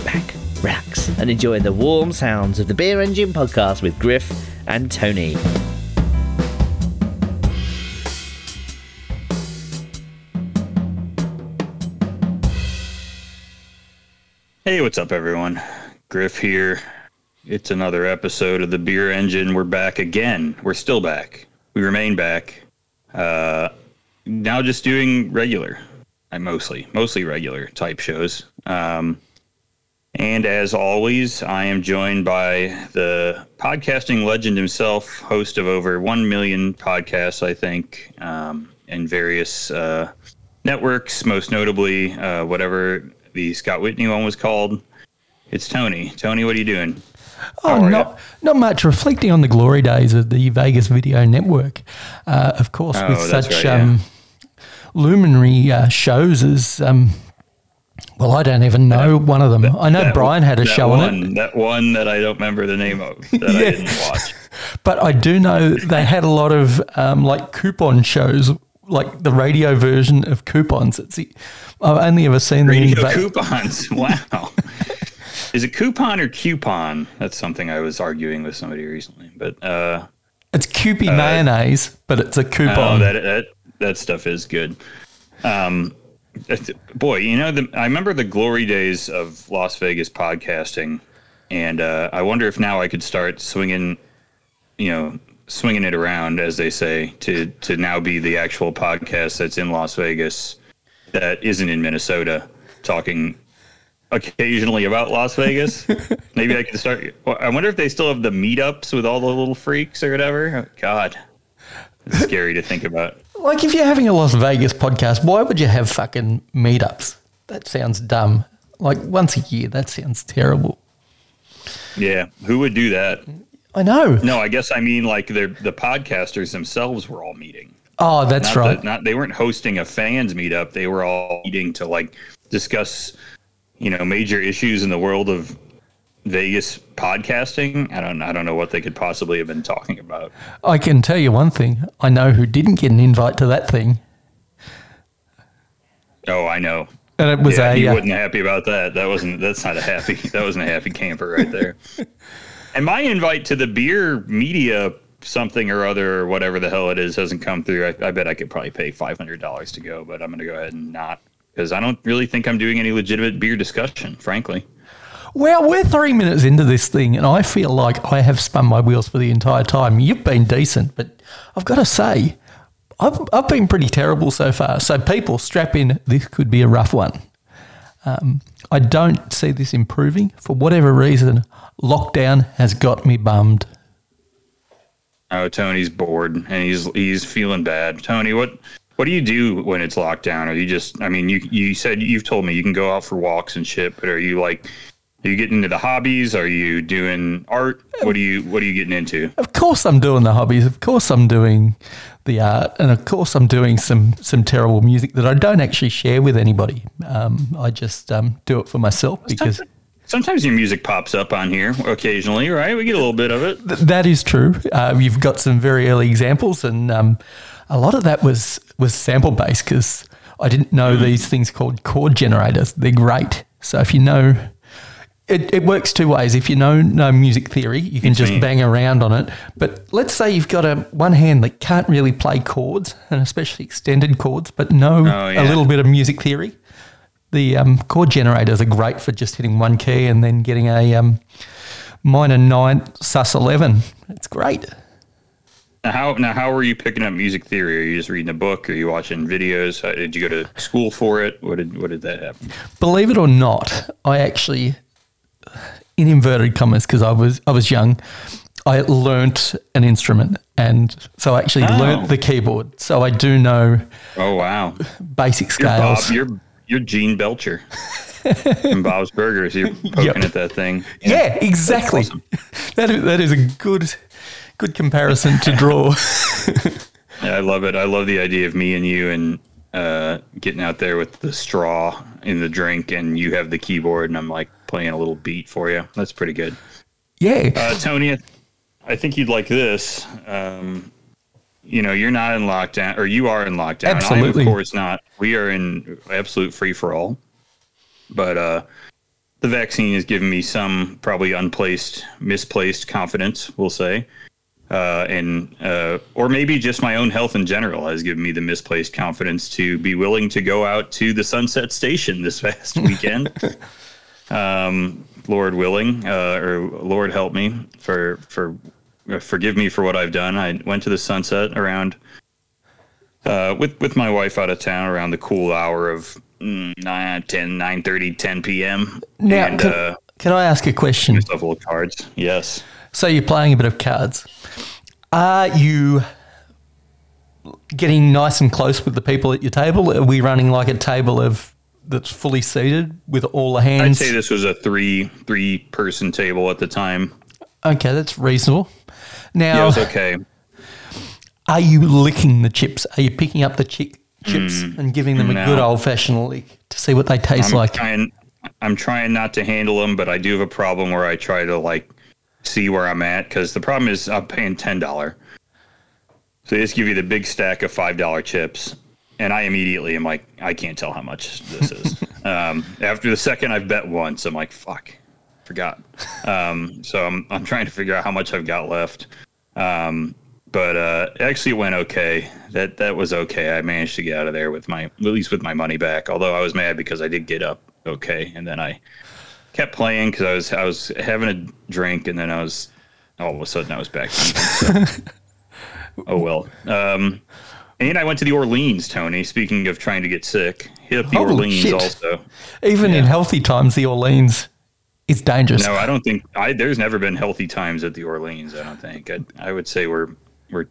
sit back, relax, and enjoy the warm sounds of the Beer Engine podcast with Griff and Tony. Hey, what's up, everyone? Griff here. It's another episode of the Beer Engine. We're back again. We're still back. We remain back. Uh, now just doing regular. I mostly, mostly regular type shows. Um, and as always, I am joined by the podcasting legend himself, host of over 1 million podcasts, I think, um, in various uh, networks, most notably, uh, whatever the Scott Whitney one was called. It's Tony. Tony, what are you doing? Oh, not not much. Reflecting on the glory days of the Vegas Video Network, uh, of course, Oh, with such right, yeah. um, luminary uh, shows as um, well, I don't even know one of them. I know That- Brian had a show one, on it, That one that I don't remember the name of that I Yeah. didn't watch. but I do know they had a lot of um, like coupon shows, like the radio version of coupons. It's the, I've only ever seen them in Radio coupons. Wow. Is it coupon or coupon? That's something I was arguing with somebody recently. But uh, It's Kewpie mayonnaise, but it's a oh, coupon. that that that stuff is good. Um, boy, you know, the, I remember the glory days of Las Vegas podcasting, and uh, I wonder if now I could start swinging, you know, swinging it around, as they say, to to now be the actual podcast that's in Las Vegas that isn't in Minnesota, talking occasionally about Las Vegas. Maybe I could start. I wonder if they still have the meetups with all the little freaks or whatever. Oh, God, it's scary to think about. Like if you're having a Las Vegas podcast, why would you have fucking meetups? That sounds dumb. Like once a year, that sounds terrible. Yeah, who would do that? I know. No, I guess I mean like the the podcasters themselves were all meeting. Oh, that's Not right. that- not they weren't hosting a fans meetup. They were all meeting to like discuss, you know, major issues in the world of Vegas podcasting. I don't I don't know what they could possibly have been talking about. I can tell you one thing. I know who didn't get an invite to that thing, Oh, I know. and it was yeah, a. he uh, wasn't happy about that. That wasn't. That's not a happy. That wasn't a happy camper right there. and my invite to the beer media something or other or whatever the hell it is hasn't come through. I, I bet I could probably pay five hundred dollars to go, but I'm going to go ahead and not because I don't really think I'm doing any legitimate beer discussion. Frankly, well, we're three minutes into this thing, and I feel like I have spun my wheels for the entire time. You've been decent, but I've got to say, I've, I've been pretty terrible so far. So, people, strap in. This could be a rough one. Um, I don't see this improving. For whatever reason, lockdown has got me bummed. oh Tony's bored and he's he's feeling bad. Tony, what? What do you do when it's locked down? Are you just? I mean, you you said you've told me you can go out for walks and shit, but are you like, are you getting into the hobbies? Are you doing art? What are you What are you getting into? Of course, I'm doing the hobbies. Of course, I'm doing the art, and of course, I'm doing some some terrible music that I don't actually share with anybody. Um, I just um, do it for myself because Sometimes your music pops up on here occasionally, right? We get a little bit of it. th- that is true. Uh, you've got some very early examples, and um, a lot of that was was sample based because I didn't know these things called chord generators. They're great. So if you know. It, it works two ways. If you know no music theory, you can just bang around on it. But let's say you've got a one hand that can't really play chords, and especially extended chords, but know Oh, yeah. a little bit of music theory. The um, chord generators are great for just hitting one key and then getting a um, minor nine sus eleven. It's great. Now, how now how were you picking up music theory? Are you just reading a book? Are you watching videos? How, did you go to school for it? What did what did that happen? Believe it or not, I actually, in inverted commas, because I was I was young, I learnt an instrument, and so I actually Oh. learnt the keyboard. So I do know Oh wow, basic you're Bob, scales. you're you're Gene Belcher from Bob's Burgers. You're poking Yep. at that thing. yeah, exactly. awesome. That is that is a good good comparison to draw. Yeah, I love it. I love the idea of me and you and uh, getting out there with the straw in the drink, and you have the keyboard, and I'm like playing a little beat for you. That's pretty good. yeah, Uh, Tony, I think you'd like this. Um, you know, you're not in lockdown, or you are in lockdown. Absolutely. I'm, of course, not. We are in absolute free for all. But uh, the vaccine has given me some probably unplaced, misplaced confidence, we'll say. Uh, and uh, or maybe just my own health in general has given me the misplaced confidence to be willing to go out to the Sunset Station this past weekend. um, Lord willing, uh, or Lord help me for for uh, forgive me for what I've done. I went to the Sunset around uh, with with my wife out of town around the cool hour of mm, 9, 10, 9 30, 10 p.m. Now, and can, uh, can I ask a question? a cards. Yes. So you're playing a bit of cards. Are you getting nice and close with the people at your table? Are we running like a table of that's fully seated with all the hands? I'd say this was a three three person table at the time. Okay, that's reasonable. Now, it was okay. are you licking the chips? Are you picking up the chi- chips mm, and giving them a no. good old fashioned lick to see what they taste I'm like? trying. I'm trying not to handle them, but I do have a problem where I try to like see where I'm at because the problem is I'm paying ten dollar. So they just give you the big stack of five dollar chips, and I immediately am like, I can't tell how much this is. um, after the second I've bet once, I'm like, fuck, forgot. Um, so I'm I'm trying to figure out how much I've got left. Um, but uh, actually, it went okay. That that was okay. I managed to get out of there with my at least with my money back. Although I was mad because I did get up okay, and then I kept playing because I was I was having a drink, and then I was all of a sudden I was back. so. oh well. And I went to the Orleans, Tony. Speaking of trying to get sick, hit up the Holy Orleans shit. also. Even in healthy times, the Orleans is dangerous. No, I don't think I. There's never been healthy times at the Orleans. I don't think. I, I would say we're we're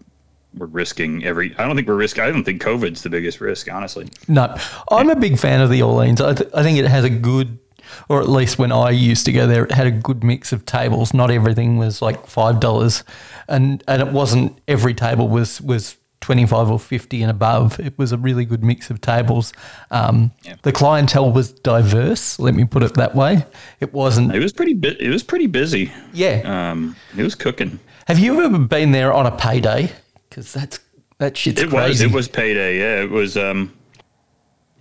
we're risking every. I don't think we're risking. I don't think COVID's the biggest risk, honestly. No, I'm a big fan of the Orleans. I, th- I think it has a good, or at least when I used to go there, it had a good mix of tables. Not everything was like five dollars, and and it wasn't every table was was twenty five or fifty and above. It was a really good mix of tables. Um, The clientele was diverse. Let me put it that way. It wasn't. It was pretty. Bu- it was pretty busy. Yeah. Um, it was cooking. Have you ever been there on a payday? Because that's that shit's It crazy. was. It was payday. Yeah. It was. Um,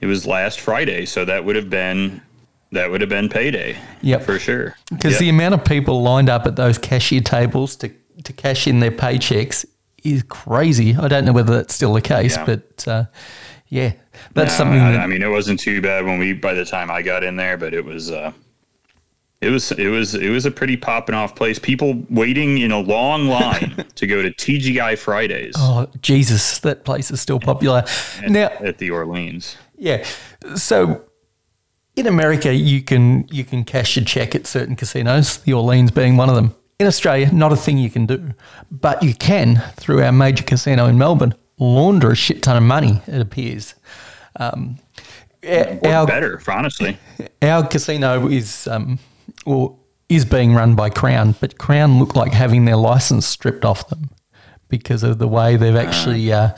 it was last Friday, so that would have been that would have been payday. Yep. for sure. Because Yep. the amount of people lined up at those cashier tables to, to cash in their paychecks is crazy. I don't know whether that's still the case, Yeah. but uh, yeah, that's No, something I, that I mean, it wasn't too bad when we by the time I got in there, but it was. Uh, it was it was it was a pretty popping off place. People waiting in a long line to go to TGI Fridays oh Jesus, that place is still popular. at, now, at the Orleans. yeah, so in America, you can you can cash your check at certain casinos, the Orleans being one of them. In Australia, not a thing you can do, but you can through our major casino in Melbourne launder a shit ton of money. It appears. Um, our- better, honestly. our casino is um, or is being run by Crown, but Crown look like having their license stripped off them because of the way they've actually uh,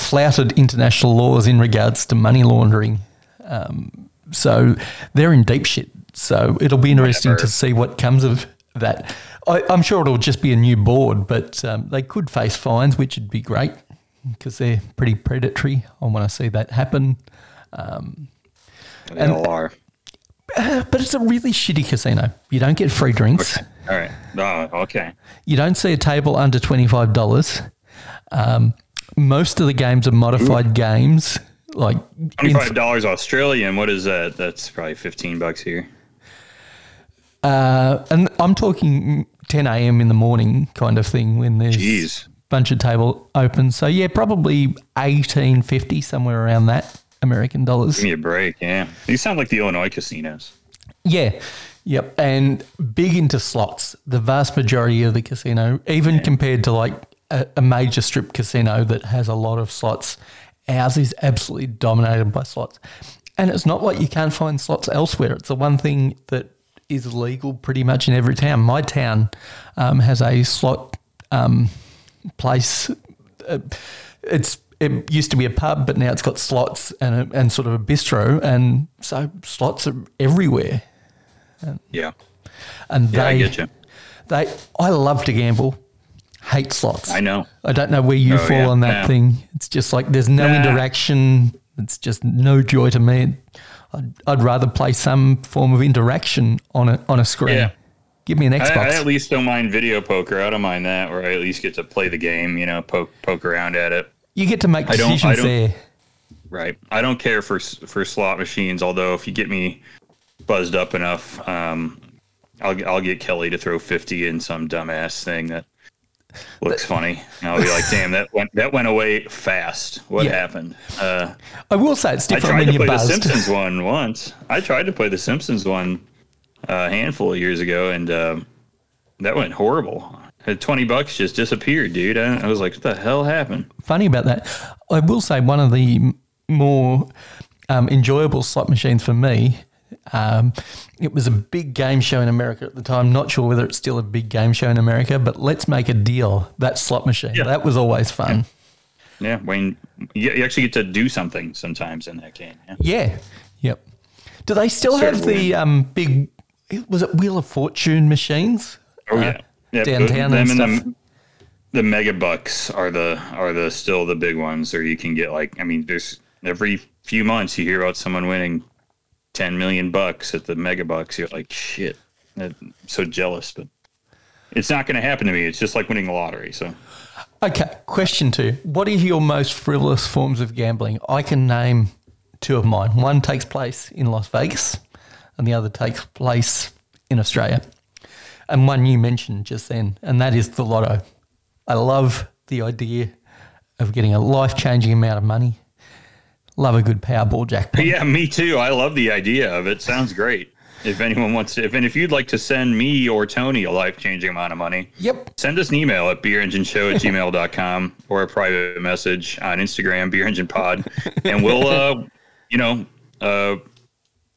flouted international laws in regards to money laundering. Um, so they're in deep shit. So it'll be interesting Whatever. to see what comes of that. I, I'm sure it'll just be a new board, but um, they could face fines, which would be great because they're pretty predatory. I want to see that happen. They all are. But it's a really shitty casino. You don't get free drinks. All right. Oh, okay. You don't see a table under twenty-five dollars. Um, most of the games are modified games, like in- Twenty-five dollars Australian. What is that? That's probably fifteen bucks here. Uh, and I'm talking ten a.m. in the morning kind of thing when there's Jeez. a bunch of table open. So yeah, probably eighteen fifty somewhere around that American dollars. Give me a break. Yeah. These sound like the Illinois casinos. Yeah. Yep. And big into slots. The vast majority of the casino, even compared to like a, a major strip casino that has a lot of slots, ours is absolutely dominated by slots. And it's not like you can't find slots elsewhere. It's the one thing that is legal pretty much in every town. My town um, has a slot um, place. Uh, it's it used to be a pub, but now it's got slots and a, and sort of a bistro, and so slots are everywhere. Yeah. And Yeah, they, I they, I love to gamble, hate slots. I know. I don't know where you Oh, fall yeah, on that thing. It's just like there's no Nah. interaction. It's just no joy to me. I'd, I'd rather play some form of interaction on a on a screen. Yeah. Give me an I, Xbox. I at least don't mind video poker. I don't mind that, where I at least get to play the game. You know, poke poke around at it. you get to make I don't- I decisions don't- there. Right. I don't care for for slot machines. Although if you get me buzzed up enough, um, I'll I'll get Kelly to throw fifty in some dumbass thing that looks funny. I'll be like, damn, that went that went away fast. What Yeah. happened? Uh, I will say it's different. I tried when to play the. Simpsons one once. I tried to play the Simpsons one uh, a handful of years ago, and um, that went horrible. Twenty bucks just disappeared, dude. I, I was like, what the hell happened? Funny about that. I will say one of the more um, enjoyable slot machines for me. Um, it was a big game show in America at the time. Not sure whether it's still a big game show in America, but let's make a deal. That slot machine. Yeah. That was always fun. Yeah, Wayne, you, you actually get to do something sometimes in that game. Yeah. Yeah. Yep. Do they still Sort have the um, big? Was it Wheel of Fortune machines? Oh Uh, yeah, yeah. downtown them and and stuff. the the mega bucks are the are the still the big ones, or you can get like I mean, there's every few months you hear about someone winning ten million bucks at the mega bucks. You're like shit, I'm so jealous, but it's not going to happen to me. It's just like winning the lottery. So Okay. Question two: What are your most frivolous forms of gambling? I can name two of mine. One takes place in Las Vegas, and the other takes place in Australia. And one you mentioned just then, and that is the lotto. I love the idea of getting a life changing amount of money. Love a good Powerball jackpot. yeah, me too. I love the idea of it. Sounds great. If anyone wants to, if and if you'd like to send me or Tony a life changing amount of money, Yep. send us an email at beerengineshow at gmail.com or a private message on Instagram, Beer Engine Pod, and we'll, uh, you know, uh,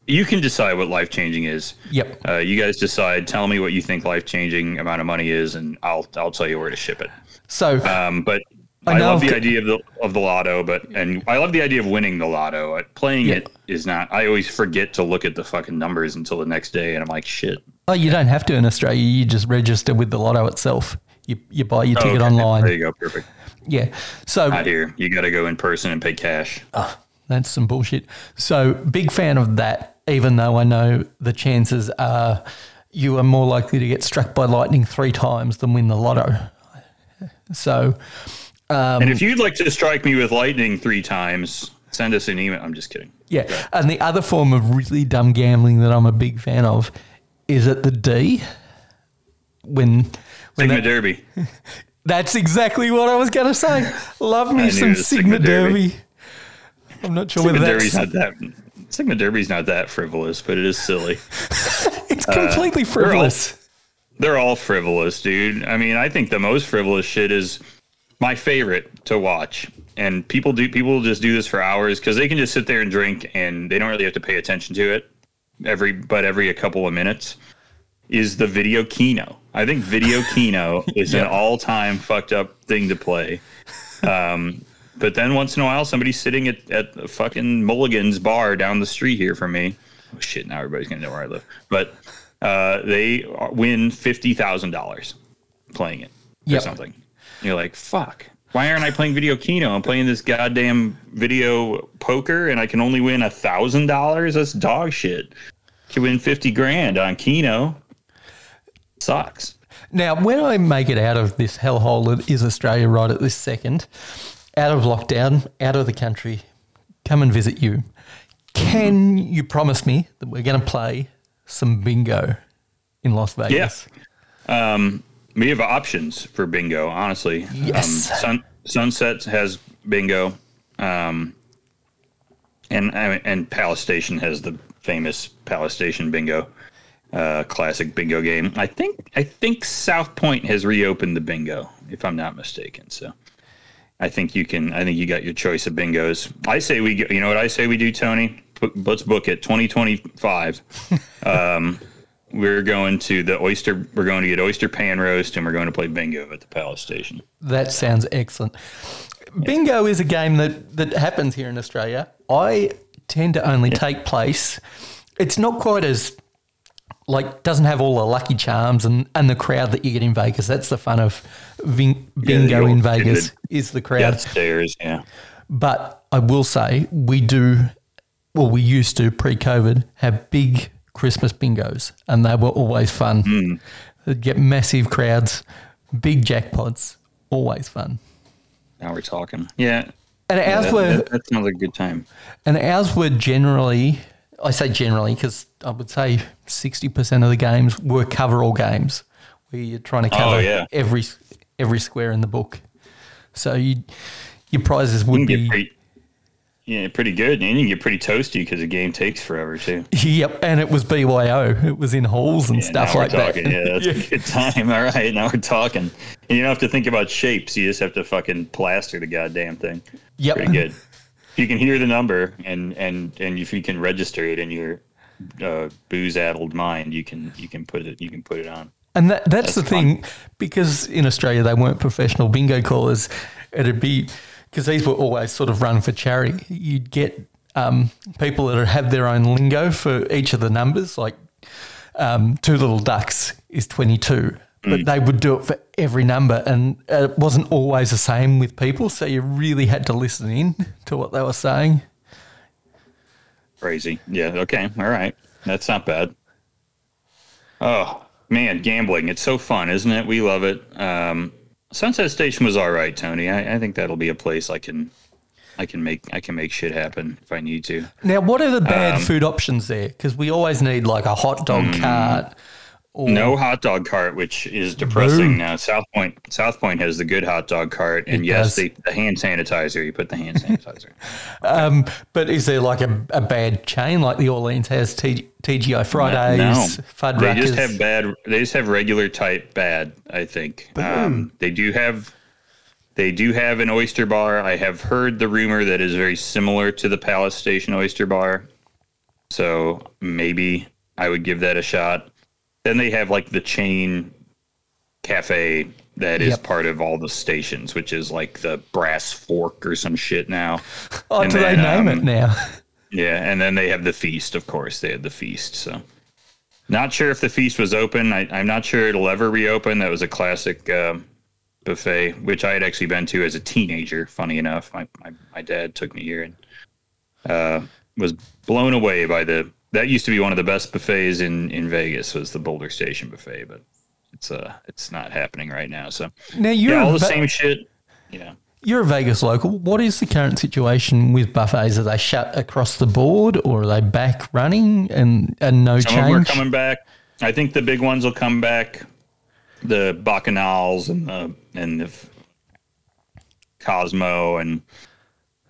you can decide what life changing is. Yep. Uh, you guys decide. Tell me what you think life changing amount of money is, and I'll I'll tell you where to ship it. So Um, but I I, love the idea of the of the lotto, but and I love the idea of winning the lotto. Uh, Playing Yeah. it is not. I always forget to look at the fucking numbers until the next day, and I'm like, shit. Oh, you don't have to in Australia. You just register with the lotto itself. You, you buy your Oh, ticket okay. online. There you go. Perfect. Yeah. So Not here. You got to go in person and pay cash. Oh, that's some bullshit. So big fan of that, even though I know the chances are you are more likely to get struck by lightning three times than win the lotto. So Um, and if you'd like to strike me with lightning three times, send us an email. I'm just kidding. yeah. And the other form of really dumb gambling that I'm a big fan of is at the D. When when Sigma that- Derby. That's exactly what I was going to say. Love me some Sigma, Sigma Derby. Derby. I'm not sure Sigma whether Derby's that's not that. Sigma Derby's not that frivolous, but it is silly. it's completely uh, they're all- frivolous. They're all frivolous, dude. I mean, I think the most frivolous shit is my favorite to watch. And people do people just do this for hours because they can just sit there and drink and they don't really have to pay attention to it every but every a couple of minutes is the video keno. I think video keno is an all time fucked up thing to play. Um, but then once in a while somebody's sitting at, at fucking Mulligan's bar down the street here from me. Oh shit, now everybody's gonna know where I live. But uh, they win fifty thousand dollars playing it or Yep. something. You're like, fuck. Why aren't I playing video keno? I'm playing this goddamn video poker, and I can only win a thousand dollars. That's dog shit. Can win fifty grand on keno. Sucks. Now, when I make it out of this hellhole that is Australia right at this second, out of lockdown, out of the country, come and visit you. Can you promise me that we're going to play some bingo in Las Vegas? Um, We have options for bingo, honestly. Yes. Um, Sun, Sunset has bingo. Um, and and Palace Station has the famous Palace Station bingo, uh, classic bingo game. I think I think South Point has reopened the bingo, if I'm not mistaken. So I think you can. I think you got your choice of bingos. I say we. go- You know what I say we do, Tony? Let's book it. 2025. um, we're going to the oyster. We're going to get oyster pan roast, and we're going to play bingo at the Palace Station. That sounds excellent. Bingo is a game that, that happens here in Australia. I tend to only take place. It's not quite as like doesn't have all the lucky charms and, and the crowd that you get in Vegas. That's the fun of bingo the in Vegas kid is the crowd. Downstairs, yeah. But I will say we do well, we used to pre COVID have big Christmas bingos, and they were always fun. Hmm. They'd get massive crowds, big jackpots, always fun. Now we're talking. Yeah. And Yeah, ours that, were that- that sounds like a good time. and ours were generally, I say generally because I would say sixty percent of the games were cover all games, where you're trying to oh, cover Oh, yeah. every every square in the book. So you, your prizes would be get pretty, yeah, pretty good, and you get pretty toasty because the game takes forever too. Yep, and it was BYO. It was in halls and Yeah, stuff like we're that. talking. Yeah, that's a good time. All right, now we're talking. And you don't have to think about shapes. You just have to fucking plaster the goddamn thing. Yep. Pretty good. If you can hear the number and and and if you can register it in your uh, booze-addled mind, you can you can put it you can put it on. And that, that's, That's the thing, because in Australia they weren't professional bingo callers. It'd be because these were always sort of run for charity. You'd get um, people that have their own lingo for each of the numbers, like um, two little ducks is twenty two. But they would do it for every number, and it wasn't always the same with people. So you really had to listen in to what they were saying. Crazy. Yeah. Okay. All right. That's not bad. Oh man, gambling. It's so fun, isn't it? We love it. Um, Sunset Station was all right, Tony. I, I think that'll be a place I can, I can make, I can make shit happen if I need to. Now, what are the bad Um, food options there? Because we always need like a hot dog cart. Or, No hot dog cart, which is depressing. Now South Point, South Point has the good hot dog cart, and It yes, they, the hand sanitizer. You put the hand sanitizer. Um, but is there like a, a bad chain like the Orleans has T, TGI Fridays, no, Fud they just have bad. They just have regular type bad. I think um, they do have. They do have an oyster bar. I have heard the rumor that is very similar to the Palace Station oyster bar. So maybe I would give that a shot. Then they have like the chain cafe that is Yep. part of all the stations, which is like the Brass Fork or some shit now. oh, and do they name it um, now? Yeah, and then they have the feast, of course. They had the feast. So, not sure if the feast was open. I, I'm not sure it'll ever reopen. That was a classic um, buffet, which I had actually been to as a teenager. Funny enough, my my, my dad took me here and uh, was blown away by the. That used to be one of the best buffets in in Vegas. Was the Boulder Station buffet, but it's uh it's not happening right now. So Now you're yeah, all the Ve- same shit. Yeah. you're a Vegas local. What is the current situation with buffets? Are they shut across the board, or are they back running and and no Some of them are coming back. I think the big ones will come back. The Bacchanals and the and the Cosmo and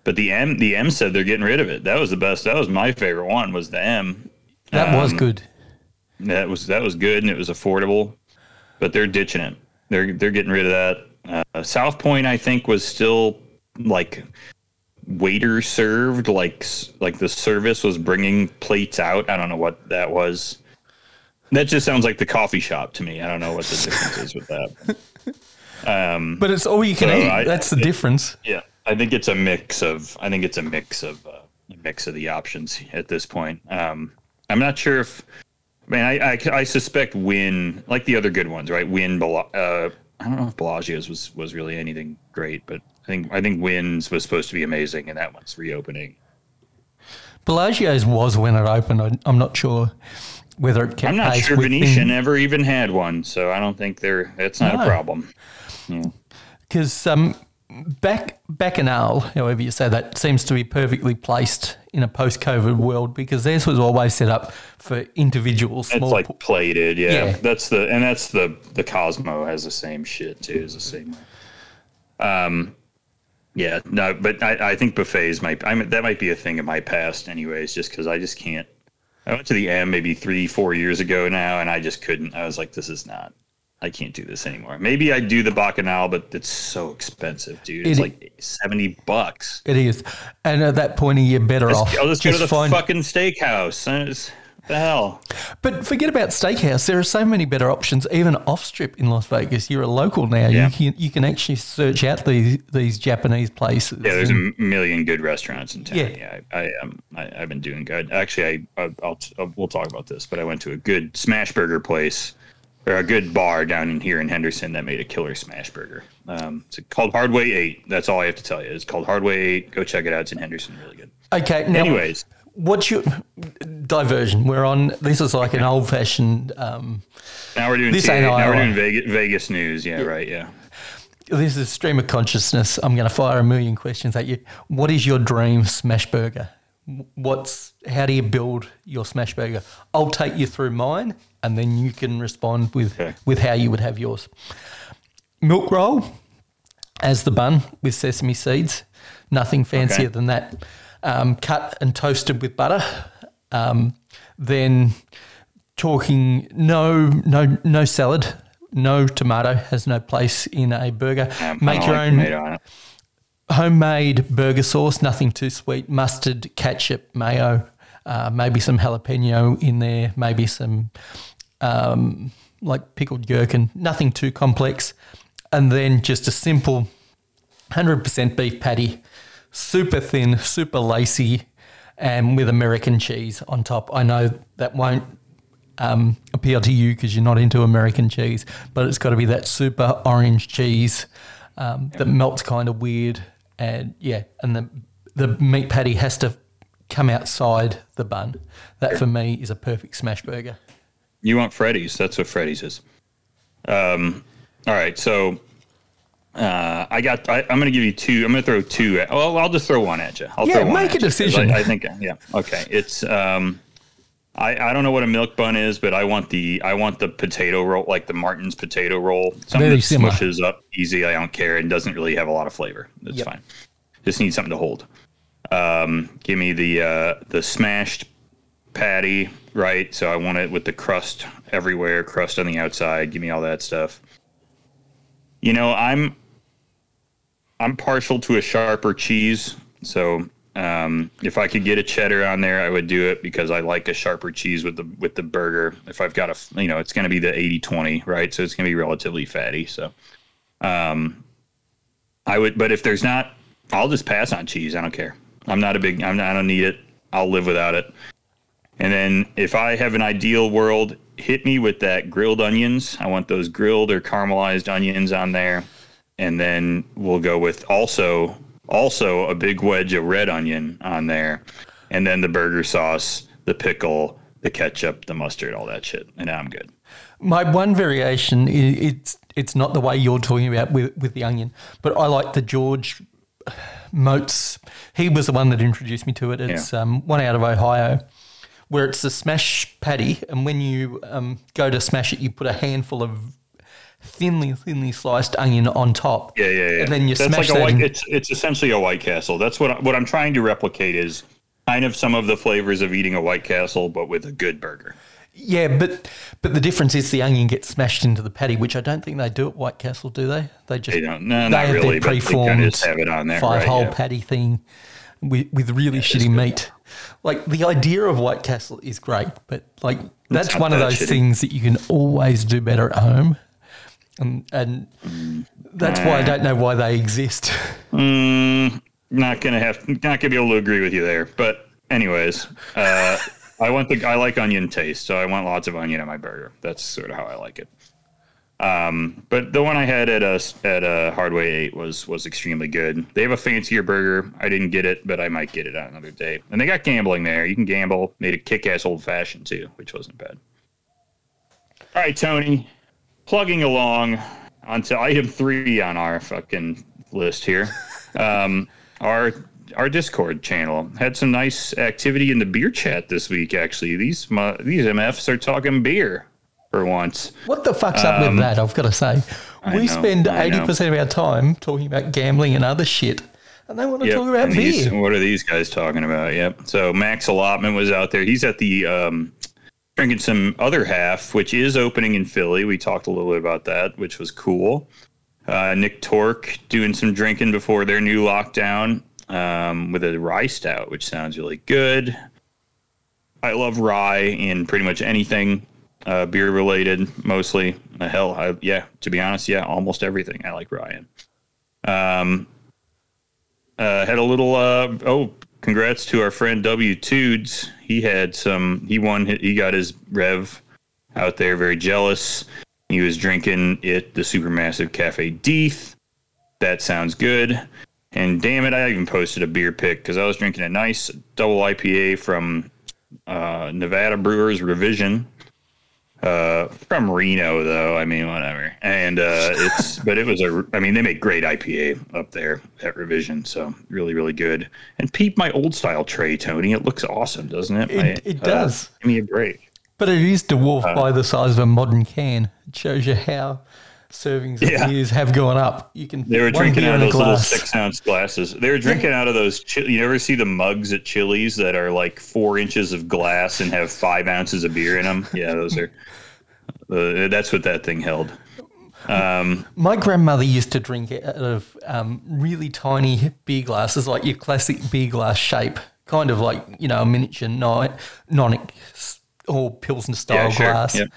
but the M the M said they're getting rid of it. That was the best. That was my favorite one. Was the M. that was um, good. That was that was good and it was affordable, but they're ditching it. They're they're getting rid of that. Uh, South Point, I think, was still like waiter served, like like the service was bringing plates out. I don't know what that was. That just sounds like the coffee shop to me. I don't know what the difference is with that. Um, But it's all you can so eat. I- That's the difference. yeah, I think it's a mix of. I think it's a mix of uh, a mix of the options at this point. Um, I'm not sure if. I mean, I, I, I suspect Wynn, like the other good ones, right? Wynn, uh, I don't know if Bellagio's was was really anything great, but I think I think Wynn's was supposed to be amazing, and that one's reopening. Bellagio's was when it opened. I, I'm not sure whether it kept I'm not pace sure Venetian ever even had one, so I don't think they're. That's not No. a problem. because um, back Bacchanal, however you say that, seems to be perfectly placed in a post-COVID world because theirs was always set up for individual It's like plated, yeah. Yeah. That's the and that's the the Cosmo has the same shit too. Is the same. Um, yeah, no, but I, I think buffets might. I mean, that might be a thing in my past, anyways. Just because I just can't. I went to the M maybe three, four years ago now, and I just couldn't. I was like, this is not. I can't do this anymore. Maybe I do the Bacchanal, but it's so expensive, dude. It's It- like seventy bucks. it is, and at that point, you're better off. I'll just go to the find- fucking steakhouse. It's- The hell. But forget about steakhouse. There are so many better options, even off strip in Las Vegas. You're a local now. Yeah. You can you can actually search out these these Japanese places. Yeah, there's a and- m- million good restaurants in town. Yeah. Yeah, I, I um, I, I've been doing good. Actually, I, I I'll, I'll we'll talk about this, but I went to a good smash burger place or a good bar down in here in Henderson that made a killer smash burger. Um, it's called Hardway Eight. That's all I have to tell you. It's called Hardway Eight. Go check it out. It's in Henderson. Really good. okay. Now, Anyways, What's your diversion? We're on. This is like an old fashioned. Um, Now we're doing This ain't now we're doing Vegas, Vegas news. Yeah, right. Yeah. this is a stream of consciousness. I'm going to fire a million questions at you. What is your dream smash burger? What's how do you build your smash burger? I'll take you through mine, and then you can respond with Okay. with how you would have yours. Milk roll as the bun with sesame seeds. Nothing fancier Okay. than that. Um, cut and toasted with butter. Um, then talking no no no salad, no tomato has no place in a burger. Um, Make your like own tomato on it. homemade burger sauce, nothing too sweet. Mustard, ketchup, mayo, uh, maybe some jalapeno in there, maybe some um, like pickled gherkin, nothing too complex. And then just a simple 100% beef patty, super thin, super lacy, and with American cheese on top. I know that won't um, appeal to you because you're not into American cheese, but it's got to be that super orange cheese um, that melts kind of weird, and yeah, and the the meat patty has to come outside the bun. That for me is a perfect smash burger. You want Freddy's? That's what Freddy's is. Um, all right, so uh, I got. I, I'm going to give you two. I'm going to throw two. At, well, I'll just throw one at you. I'll Yeah, throw one make a decision. I, I think. Yeah. Okay. It's. Um, I, I don't know what a milk bun is, but I want the I want the potato roll, like the Martin's potato roll. Something Very that similar. smushes up easy. I don't care. and doesn't really have a lot of flavor. That's Yep. fine. Just need something to hold. Um, give me the uh, the smashed patty, right? So I want it with the crust everywhere, crust on the outside. Give me all that stuff. You know, I'm I'm partial to a sharper cheese, so um, if I could get a cheddar on there, I would do it because I like a sharper cheese with the with the burger. If I've got a, you know, it's going to be the 80-20, right? So it's going to be relatively fatty. So, um, I would, but if there's not, I'll just pass on cheese. I don't care. I'm not a big. I'm not, I don't need it. I'll live without it. And then if I have an ideal world, hit me with that grilled onions. I want those grilled or caramelized onions on there. And then we'll go with also also a big wedge of red onion on there. And then the burger sauce, the pickle, the ketchup, the mustard, all that shit. And now I'm good. My one variation it's it's not the way you're talking about with with the onion, but I like the George Motz. He was the one that introduced me to it. It's um, one out of Ohio, where it's a smash patty, and when you um, go to smash it, you put a handful of thinly thinly sliced onion on top. Yeah, yeah, yeah. And then you That's smash like that. white. in- It's it's essentially a White Castle. That's what I, what I'm trying to replicate is kind of some of the flavors of eating a White Castle, but with a good burger. yeah, but but the difference is the onion gets smashed into the patty, which I don't think they do at White Castle, do they? They just They don't. No, they not really. their But they kind preformed of just have it on there. five right, hole yeah. patty thing with, with really shitty meat. Like the idea of White Castle is great, but like that's not one of those shitty. things that you can always do better at home. And, and that's why I don't know why they exist. Mm, not gonna have. Not gonna be able to agree with you there. But anyways, uh, I want the. I like onion taste, so I want lots of onion in my burger. That's sort of how I like it. Um, but the one I had at a at a Hardway Eight was was extremely good. They have a fancier burger. I didn't get it, but I might get it on another day. And they got gambling there. You can gamble. Made a kick ass old fashioned too, which wasn't bad. All right, Tony, plugging along onto item three on our fucking list here. Um, our our Discord channel had some nice activity in the beer chat this week. Actually, these these MFs are talking beer for once. What the fuck's up with that? I've got to say, we know, spend Um, I eighty percent of our time talking about gambling and other shit, and they want to Yep, talk about and beer. what are these guys talking about? Yep. So Max Allotment was out there. He's at the um, drinking some other half, which is opening in Philly. We talked a little bit about that, which was cool. Uh, Nick Torque doing some drinking before their new lockdown um, with a rye stout, which sounds really good. I love rye in pretty much anything uh, beer related, mostly. Uh, hell, I, yeah, to be honest, yeah, almost everything I like Ryan. Um, uh, had a little uh, oh congrats to our friend w tudes he had some he won he got his rev out there very jealous he was drinking it the supermassive cafe deeth that sounds good And damn it, I even posted a beer pick because I was drinking a nice double IPA from uh, Nevada Brewers Revision. Uh, from Reno, though. I mean, whatever. And uh, it's, but it was a. I mean, they make great IPA up there at Revision, so really, really good. And peep my old style tray, Tony. It looks awesome, doesn't it? It- My, it uh, does. give me a break. But it is dwarfed Uh, by the size of a modern can. It shows you how servings of Yeah. beers have gone up. You can They were drinking out of those little six ounce glasses. They were drinking out of those. Chi- you ever see the mugs at Chili's that are like four inches of glass and have five ounces of beer in them? Yeah, those are. Uh, that's what that thing held. My grandmother used to drink it out of um, really tiny beer glasses, like your classic beer glass shape, kind of like you know a miniature ni- nonic s- or pilsner style Yeah, sure. glass. Yep.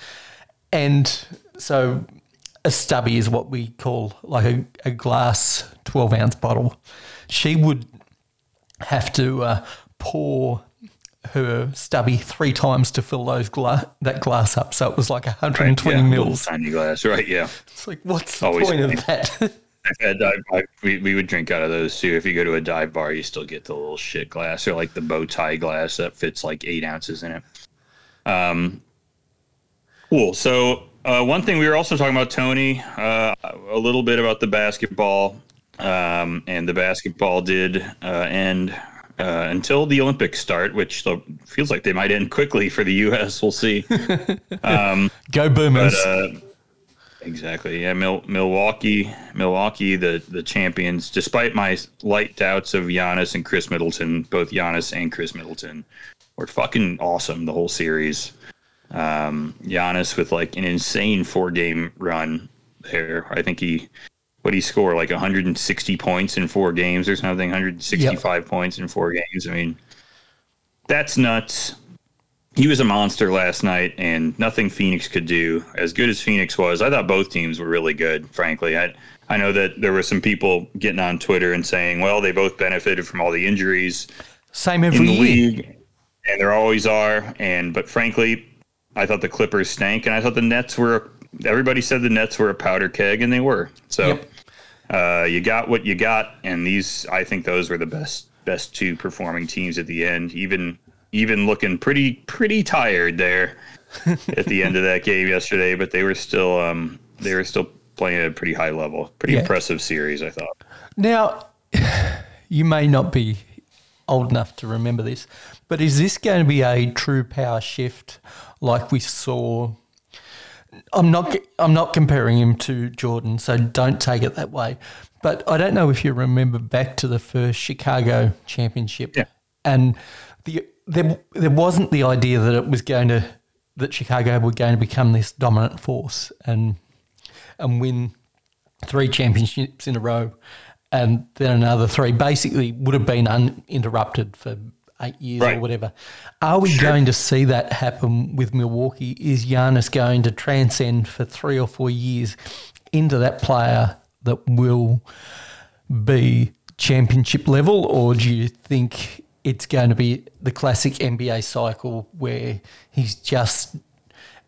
And so a stubby is what we call like a, a glass twelve ounce bottle. She would have to uh, pour her stubby three times to fill those gla- that glass up. So it was like 120 yeah, mils. tiny glass, right? Yeah. It's like, what's the Always point funny. of that? I've dive bar. We, we would drink out of those too. If you go to a dive bar, you still get the little shit glass or like the bow tie glass that fits like eight ounces in it. Um, cool. So uh, one thing we were also talking about Tony, uh, a little bit about the basketball, um, and the basketball did uh, end uh, until the Olympics start, which feels like they might end quickly for the U.S. We'll see. Go Boomers. But uh, exactly, yeah. Mil- Milwaukee, Milwaukee, the the champions. Despite my light doubts of Giannis and Khris Middleton, both Giannis and Khris Middleton were fucking awesome the whole series. Um, Giannis with like an insane four game run there. I think he what he score like 160 points in four games or something. 165 points in four games. I mean, that's nuts he was a monster last night, and nothing Phoenix could do. As good as Phoenix was, I thought both teams were really good. Frankly, I I know that there were some people getting on Twitter and saying, "Well, they both benefited from all the injuries Same in every the year. league, and there always are." And but frankly, I thought the Clippers stank, and I thought the Nets were. Everybody said the Nets were a powder keg, and they were. So. Yep. Uh, you got what you got, and these I think those were the best best two performing teams at the end. Even even looking pretty pretty tired there at the end of that game yesterday, but they were still um, they were still playing at a pretty high level. Pretty Yeah. impressive series, I thought. Now, you may not be old enough to remember this, but is this going to be a true power shift like we saw? I'm not. I'm not comparing him to Jordan, so don't take it that way. But I don't know if you remember back to the first Chicago championship, Yeah. and the there there wasn't the idea that it was going to that Chicago were going to become this dominant force and and win three championships in a row, and then another three. Basically, would have been uninterrupted for eight years or whatever. Are we going to see that happen with Milwaukee? Is Giannis going to transcend for three or four years into that player that will be championship level, or do you think it's going to be the classic NBA cycle where he's just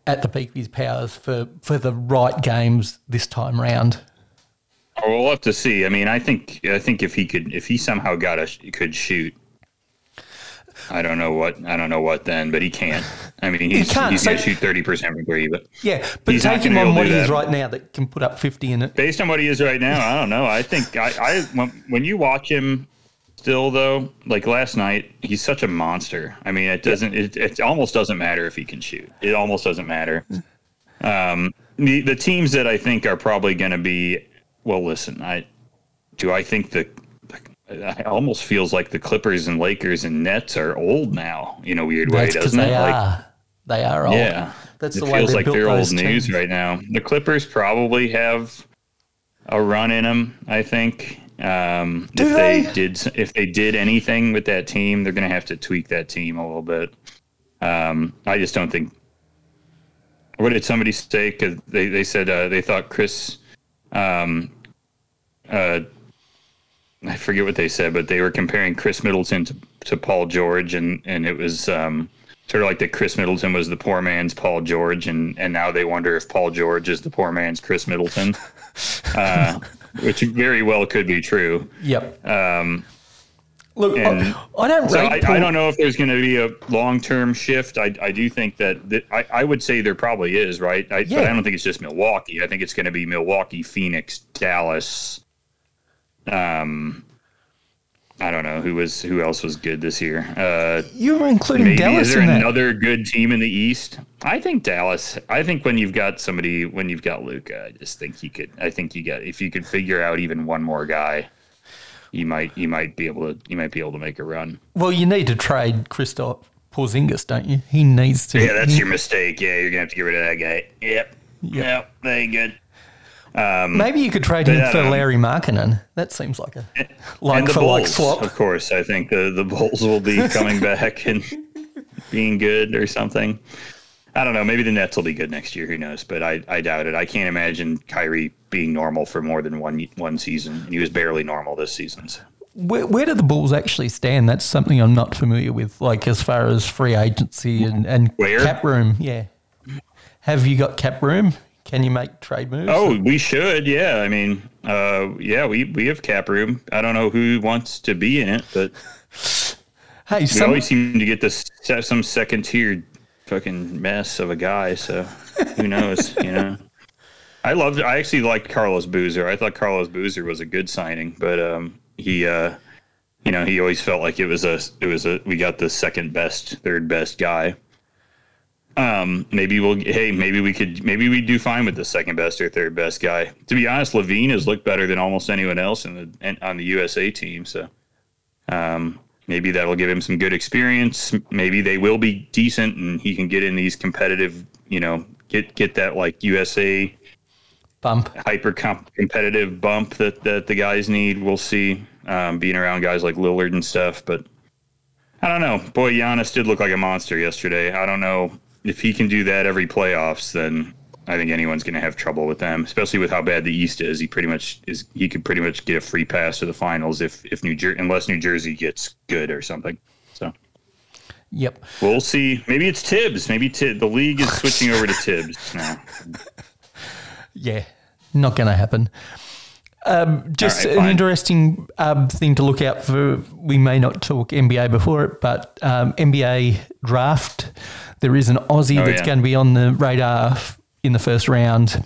at the peak of his powers for, for the right games this time round? We'll have to see. I mean, I think I think if he could if he somehow got a could shoot. I don't know what I don't know what then, but he can't. I mean, he's, can't, he's going to so- shoot thirty percent from three, but Yeah, but He's take him on what he is right now that can put up 50 in it. based on what he is right now, I don't know. I think I, I when, when you watch him still though, like last night, he's such a monster. I mean, it doesn't it, it almost doesn't matter if he can shoot. It almost doesn't matter. Um, the the teams that I think are probably going to be well, listen, I do I think the it almost feels like the Clippers and Lakers and Nets are old now in a weird way, That's doesn't they it? Like, are. They are old. yeah, That's it the way feels like they're old news teams. right now. The Clippers probably have a run in them. I think. Um, if they? they? did, if they did anything with that team, they're going to have to tweak that team a little bit. Um, I just don't think. What did somebody say? Because they they said uh, they thought Khris. Um, uh, I forget what they said, but they were comparing Khris Middleton to, to Paul George, and and it was um, sort of like that Khris Middleton was the poor man's Paul George, and and now they wonder if Paul George is the poor man's Khris Middleton, uh, which very well could be true. Yep. Um, Look, and I, I don't so I, Paul- I don't know if there's going to be a long term shift. I, I do think that, that I, I would say there probably is, right? I, Yeah. But I don't think it's just Milwaukee. I think it's going to be Milwaukee, Phoenix, Dallas. Um, I don't know who was who else was good this year. Uh, You were including maybe Dallas is there another good team in the East? I think Dallas. I think when you've got somebody, when you've got Luka, I just think you could. I think you got if you could figure out even one more guy, you might you might be able to you might be able to make a run. Well, you need to trade Kristaps Porzingis, don't you? He needs to. Yeah, that's he- your mistake. Yeah, you're gonna have to get rid of that guy. Yep. Yep. Very good. Um, Maybe you could trade him for. Um, Lauri Markkanen. That seems like a like and the for Bulls, like swap. of course. I think the the Bulls will be coming back and being good or something. I don't know. Maybe the Nets will be good next year. Who knows? But I, I doubt it. I can't imagine Kyrie being normal for more than one one season. He was barely normal this season. So. Where, where do the Bulls actually stand? That's something I'm not familiar with. Like as far as free agency and and Where? cap room. Yeah. Have you got cap room? Can you make trade moves? Oh, we should. Yeah. I mean, uh, yeah, we, we have cap room. I don't know who wants to be in it, but hey, we some, always seem to get this some second tier fucking mess of a guy. So who knows? you know, I loved. I actually liked Carlos Boozer. I thought Carlos Boozer was a good signing, but um, he, uh, you know, he always felt like it was a it was a we got the second best, third best guy. Um, maybe we'll hey, maybe we could maybe we do fine with the second best or third best guy. To be honest, LaVine has looked better than almost anyone else in the in, on the USA team. So um, maybe that'll give him some good experience. Maybe they will be decent, and he can get in these competitive. You know, get get that like USA bump. hyper comp- competitive bump that that the guys need. We'll see. Um, being around guys like Lillard and stuff, but I don't know. Boy, Giannis did look like a monster yesterday. I don't know if he can do that every playoffs. Then I think anyone's going to have trouble with them, especially with how bad the East is. He pretty much is. He could pretty much get a free pass to the finals if if New Jersey, unless New Jersey gets good or something. So Yep. we'll see. Maybe it's Thibs. Maybe Tib- the league is switching over to Thibs now. Yeah. Not going to happen. Um, just right, an fine. interesting um, thing to look out for. We may not talk NBA before it, but um, NBA draft. There is an Aussie Oh, that's yeah. going to be on the radar f- in the first round.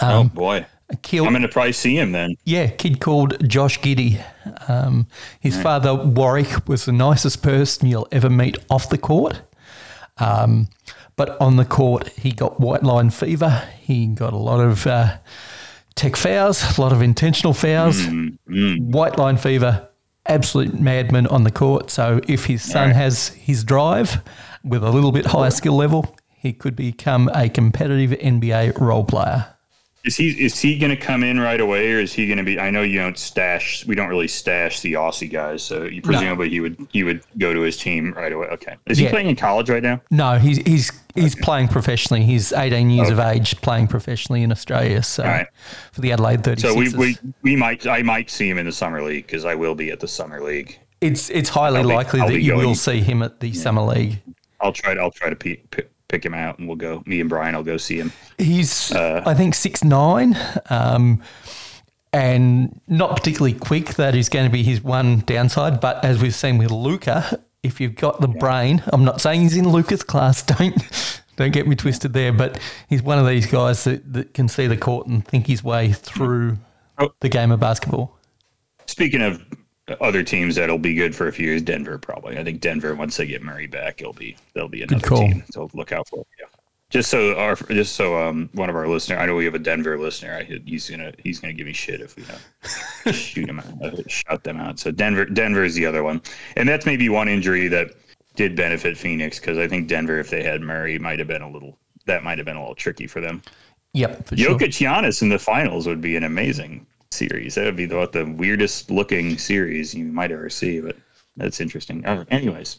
oh boy, A kid, I'm going to probably see him then. yeah, kid called Josh Giddey. Um, his father Warwick was the nicest person you'll ever meet off the court. Um, but on the court, he got white line fever. He got a lot of uh, tech fouls, a lot of intentional fouls. Hmm, hmm. White line fever, absolute madman on the court. So if his son Right. has his drive with a little bit higher skill level, he could become a competitive NBA role player. Is he is he going to come in right away, or is he going to be? I know you don't stash. We don't really stash the Aussie guys, so you, presumably he would he would go to his team right away. Okay, is he playing in college right now? No, he's he's he's playing professionally. He's 18 years of age, playing professionally in Australia. So right. for the Adelaide 36ers, So we, we we might I might see him in the summer league because I will be at the summer league. it's it's highly I'll likely I'll that be you will see him at the summer league. I'll try to I'll try to pick, pick, pick him out, and we'll go. Me and Brian I'll go see him. He's Uh, I think six nine, um, and not particularly quick. That is going to be his one downside. But as we've seen with Luka, if you've got the brain, I'm not saying he's in Luka's class. Don't don't get me twisted there. But he's one of these guys that, that can see the court and think his way through Oh. the game of basketball. Speaking of other teams that'll be good for a few years, Denver probably. I think Denver once they get Murray back, it'll be they'll be another team. So look out for. Yeah. Just so our just so um one of our listener, I know we have a Denver listener. I he's gonna he's gonna give me shit if we don't shoot him out, shout them out. So Denver Denver is the other one, and that's maybe one injury that did benefit Phoenix because I think Denver, if they had Murray, might have been a little that might have been a little tricky for them. Yep, for sure. Jokic Giannis in the finals would be an amazing series. That would be the, the weirdest looking series you might ever see, but that's interesting. Uh, anyways,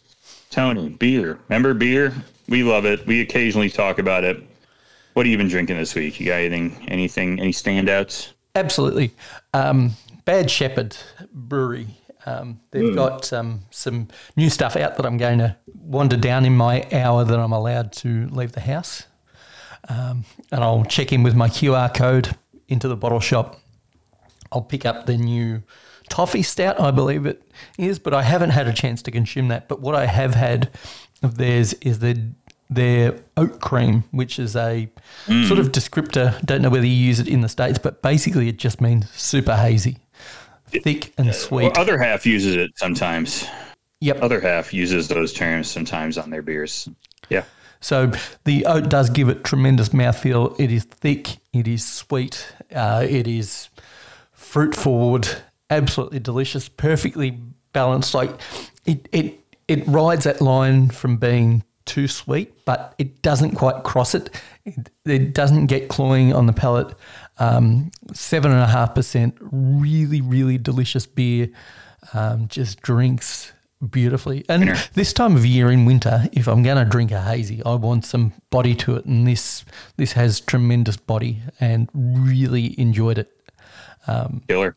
Tony, beer. Remember beer? We love it. We occasionally talk about it. What have you been drinking this week? You got anything, anything, any standouts? Absolutely. Um, Bad Shepherd Brewery. Um, they've got um, some new stuff out that I'm going to wander down in my hour that I'm allowed to leave the house. Um, and I'll check in with my QR code into the bottle shop. I'll pick up the new toffee stout, I believe it is, but I haven't had a chance to consume that. But what I have had of theirs is the their oat cream, which is a sort of descriptor. Don't know whether you use it in the States, but basically it just means super hazy, thick and sweet. Well, other half uses it sometimes. Yep. Other half uses those terms sometimes on their beers. Yeah. So the oat does give it tremendous mouthfeel. It is thick, it is sweet, uh, it is fruit forward, absolutely delicious, perfectly balanced. Like it, it, it rides that line from being too sweet, but it doesn't quite cross it. It, it doesn't get cloying on the palate. Um, Seven and a half percent, really, really delicious beer. Um, just drinks beautifully. And this time of year in winter, if I'm going to drink a hazy, I want some body to it, and this this has tremendous body, and really enjoyed it. Killer.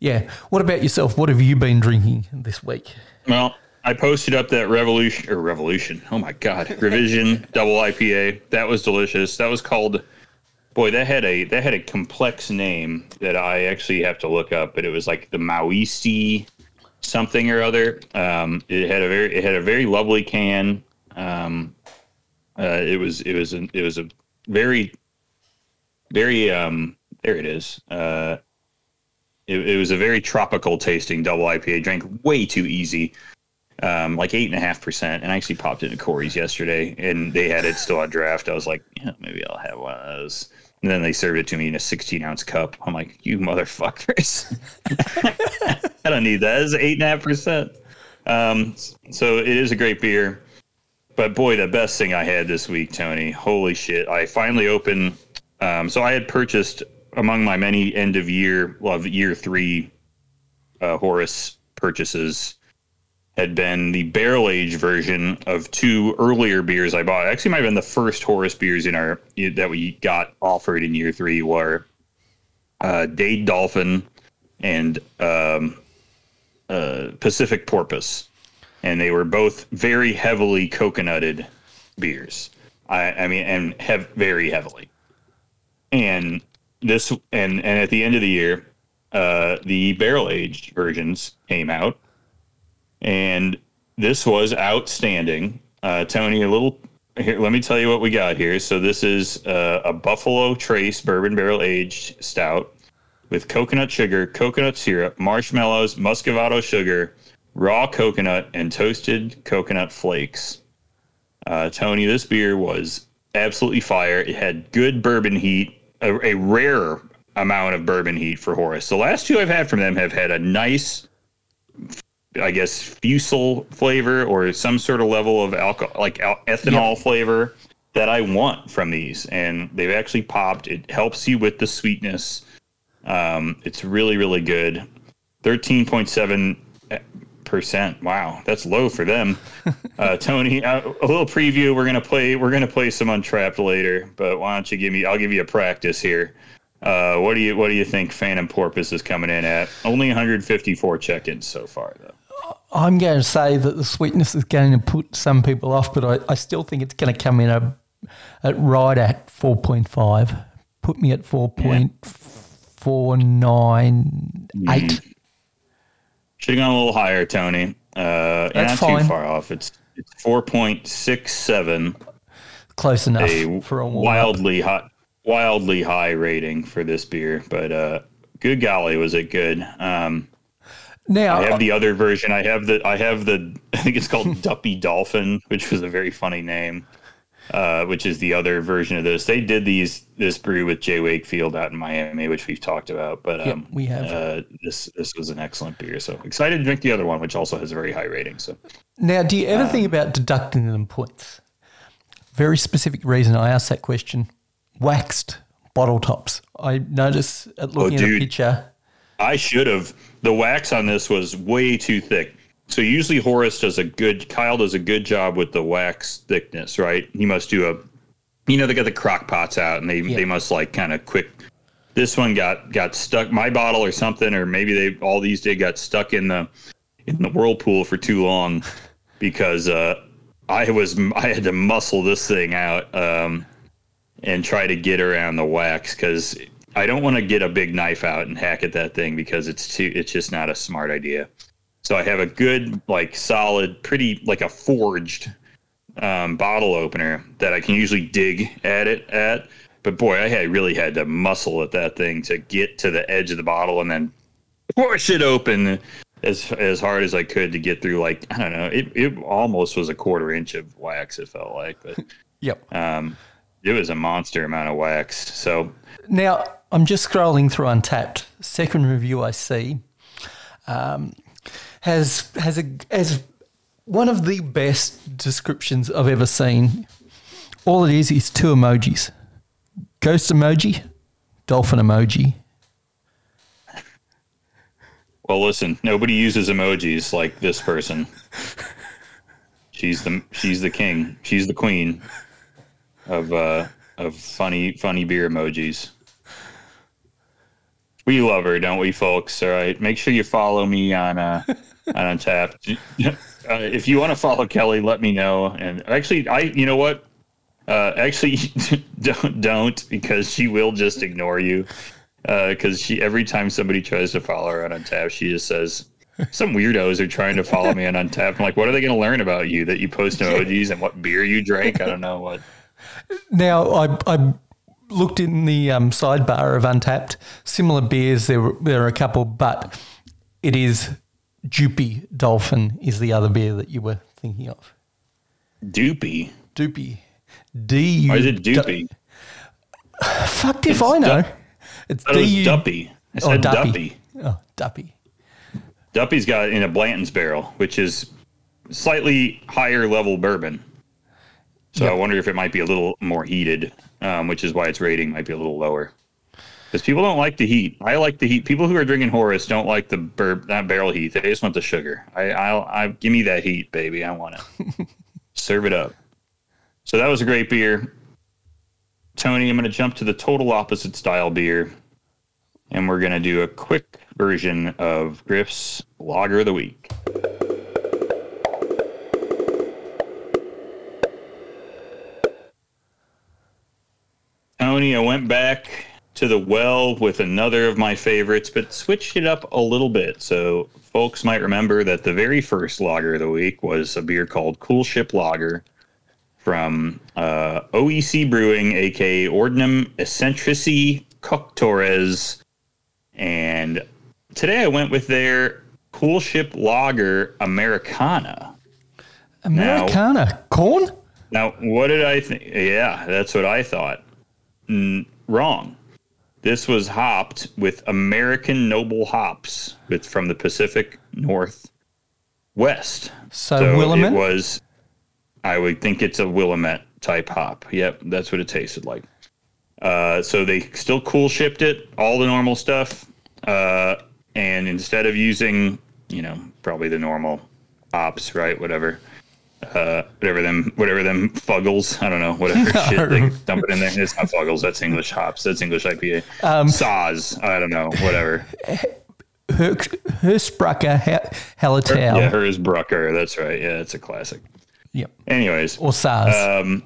Yeah. What about yourself? What have you been drinking this week? Well, I posted up that revolution or revolution. Oh my god, revision double IPA. That was delicious. That was called. Boy, that had a that had a complex name that I actually have to look up, but it was like the Maoisti something or other. Um, it had a very it had a very lovely can. Um, uh, it was it was an, it was a very very um there it is. Uh, it, it was a very tropical tasting double IPA. Drank way too easy um, like eight and a half percent. And I actually popped into Khoury's yesterday, and they had it still on draft. I was like, yeah, maybe I'll have one of those. And then they served it to me in a 16 ounce cup. I'm like, you motherfuckers! I don't need that. It's eight and a half percent. Um, so it is a great beer. But boy, the best thing I had this week, Tony. Holy shit! I finally opened. Um, so I had purchased among my many end of year, well, year three, uh, Horus purchases had been the barrel age version of two earlier beers I bought. Actually, might have been the first Horus beers in our that we got offered in year three were uh, Dade Dolphin and um, uh, Pacific Porpoise, and they were both very heavily coconutted beers. I, I mean, and have very heavily. And this, and and at the end of the year, uh, the barrel aged versions came out and this was outstanding. Uh, Tony, a little here. Let me tell you what we got here. So this is uh, a Buffalo Trace bourbon barrel aged stout with coconut sugar, coconut syrup, marshmallows, muscovado sugar, raw coconut, and toasted coconut flakes. Uh, Tony, this beer was absolutely fire. It had good bourbon heat, a, a rare amount of bourbon heat for Horus. The last two I've had from them have had a nice I guess fusel flavor or some sort of level of alcohol, like al- ethanol flavor that I want from these. And they've actually popped. It helps you with the sweetness. Um, it's really, really good. 13.7 percent. Wow, that's low for them. Uh, Tony, uh, a little preview. We're gonna play. We're gonna play some Untrappd later. But why don't you give me? I'll give you a practice here. Uh, what do you What do you think? Phantom Porpoise is coming in at only 154 check-ins so far, though. I'm going to say that the sweetness is going to put some people off, but I, I still think it's going to come in a, at right at 4.5. Put me at 4.498. Should have gone a little higher, Tony. Uh, That's not fine. too far off. It's it's 4.67. Close enough a for a wildly hot, wildly high rating for this beer. But uh, good golly, was it good? Um, Now, I have the other version. I have the I have the I think it's called Duppy Dolphin, which was a very funny name. Uh, which is the other version of this. They did these this brew with J. Wakefield out in Miami, which we've talked about. But Yep, um, we have. Uh, this this was an excellent beer. So excited to drink the other one, which also has a very high rating. So Now, do you ever think about deducting them points? Very specific reason I asked that question. Waxed bottle tops. I notice at looking at a picture. I should have. The wax on this was way too thick. So usually Horus does a good. Kyle does a good job with the wax thickness, right? He must do a. You know they got the crock pots out, and they Yeah. they must like kind of quick. This one got got stuck. My bottle or something, or maybe they all these did got stuck in the in the whirlpool for too long because uh, I was I had to muscle this thing out um, and try to get around the wax because I don't want to get a big knife out and hack at that thing because it's too it's just not a smart idea. So I have a good like solid, pretty like a forged um, bottle opener that I can usually dig at it at. But boy, I had really had to muscle at that thing to get to the edge of the bottle and then push it open as as hard as I could to get through. Like I don't know, it it almost was a quarter inch of wax. It felt like, but Yep. um, it was a monster amount of wax. So Now, I'm just scrolling through Untappd. Second review I see um, has has a as one of the best descriptions I've ever seen. All it is is two emojis: ghost emoji, dolphin emoji. Well, listen, nobody uses emojis like this person. She's the she's the king. She's the queen of uh of funny funny beer emojis. We love her, don't we, folks? All right. Make sure you follow me on uh on Untappd. Uh, if you want to follow Kelly, let me know. And actually, I you know what? Uh, actually, don't don't because she will just ignore you. Because she every time somebody tries to follow her on Untappd, she just says some weirdos are trying to follow me on Untappd. I'm like, what are they going to learn about you? That you post emojis and what beer you drank? I don't know what. Now, I, I looked in the um, sidebar of Untappd. Similar beers, there were, there are a couple, but it is Doopy Dolphin is the other beer that you were thinking of. Doopy. Doopy. D. Why is it Doopy? Fucked if I know. It's I thought it was D-U- Duppy. I Oh, Duppy. Duppy. Oh, Duppy. Duppy's got in a Blanton's barrel, which is slightly higher level bourbon. So I wonder if it might be a little more heated, um, which is why its rating might be a little lower. Because people don't like the heat. I like the heat. People who are drinking Horus don't like the bur- that barrel heat. They just want the sugar. I, I'll, I give me that heat, baby. I want it. Serve it up. So that was a great beer. Tony, I'm going to jump to the total opposite style beer, and we're going to do a quick version of Griff's Lager of the Week. Tony, I went back to the well with another of my favorites, but switched it up a little bit. So folks might remember that the very first lager of the week was a beer called Cool Ship Lager from uh, OEC Brewing, aka Ordinum Eccentrici Coctores. And today I went with their Cool Ship Lager Americana. Americana. Corn? Now, what did I think? Yeah, that's what I thought. Mm, wrong. This was hopped with American Noble hops with from the Pacific Northwest. So, So Willamette? it was. I would think it's a Willamette type hop. Yep, that's what it tasted like. Uh, so they still cool shipped it, all the normal stuff, uh, and instead of using, you know, probably the normal hops, right? Whatever, uh, whatever them, whatever them fuggles. I don't know, whatever shit they dump it in there. It's not fuggles. That's English hops. That's English IPA. Um, Saaz. I don't know. Whatever. Her, Hersbrucker. Yeah, her is Brucker. That's right. Yeah, it's a classic. Yep. Anyways, Or Saaz. um,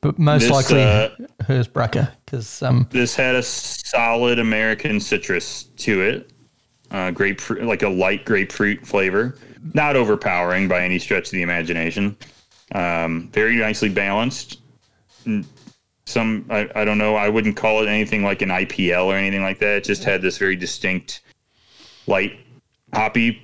but most this, likely uh, Hersbrucker because um, this had a solid American citrus to it. Uh, grapefruit, like a light grapefruit flavor, not overpowering by any stretch of the imagination. Um, very nicely balanced. Some, I, I don't know, I wouldn't call it anything like an IPL or anything like that. It just had this very distinct, light, hoppy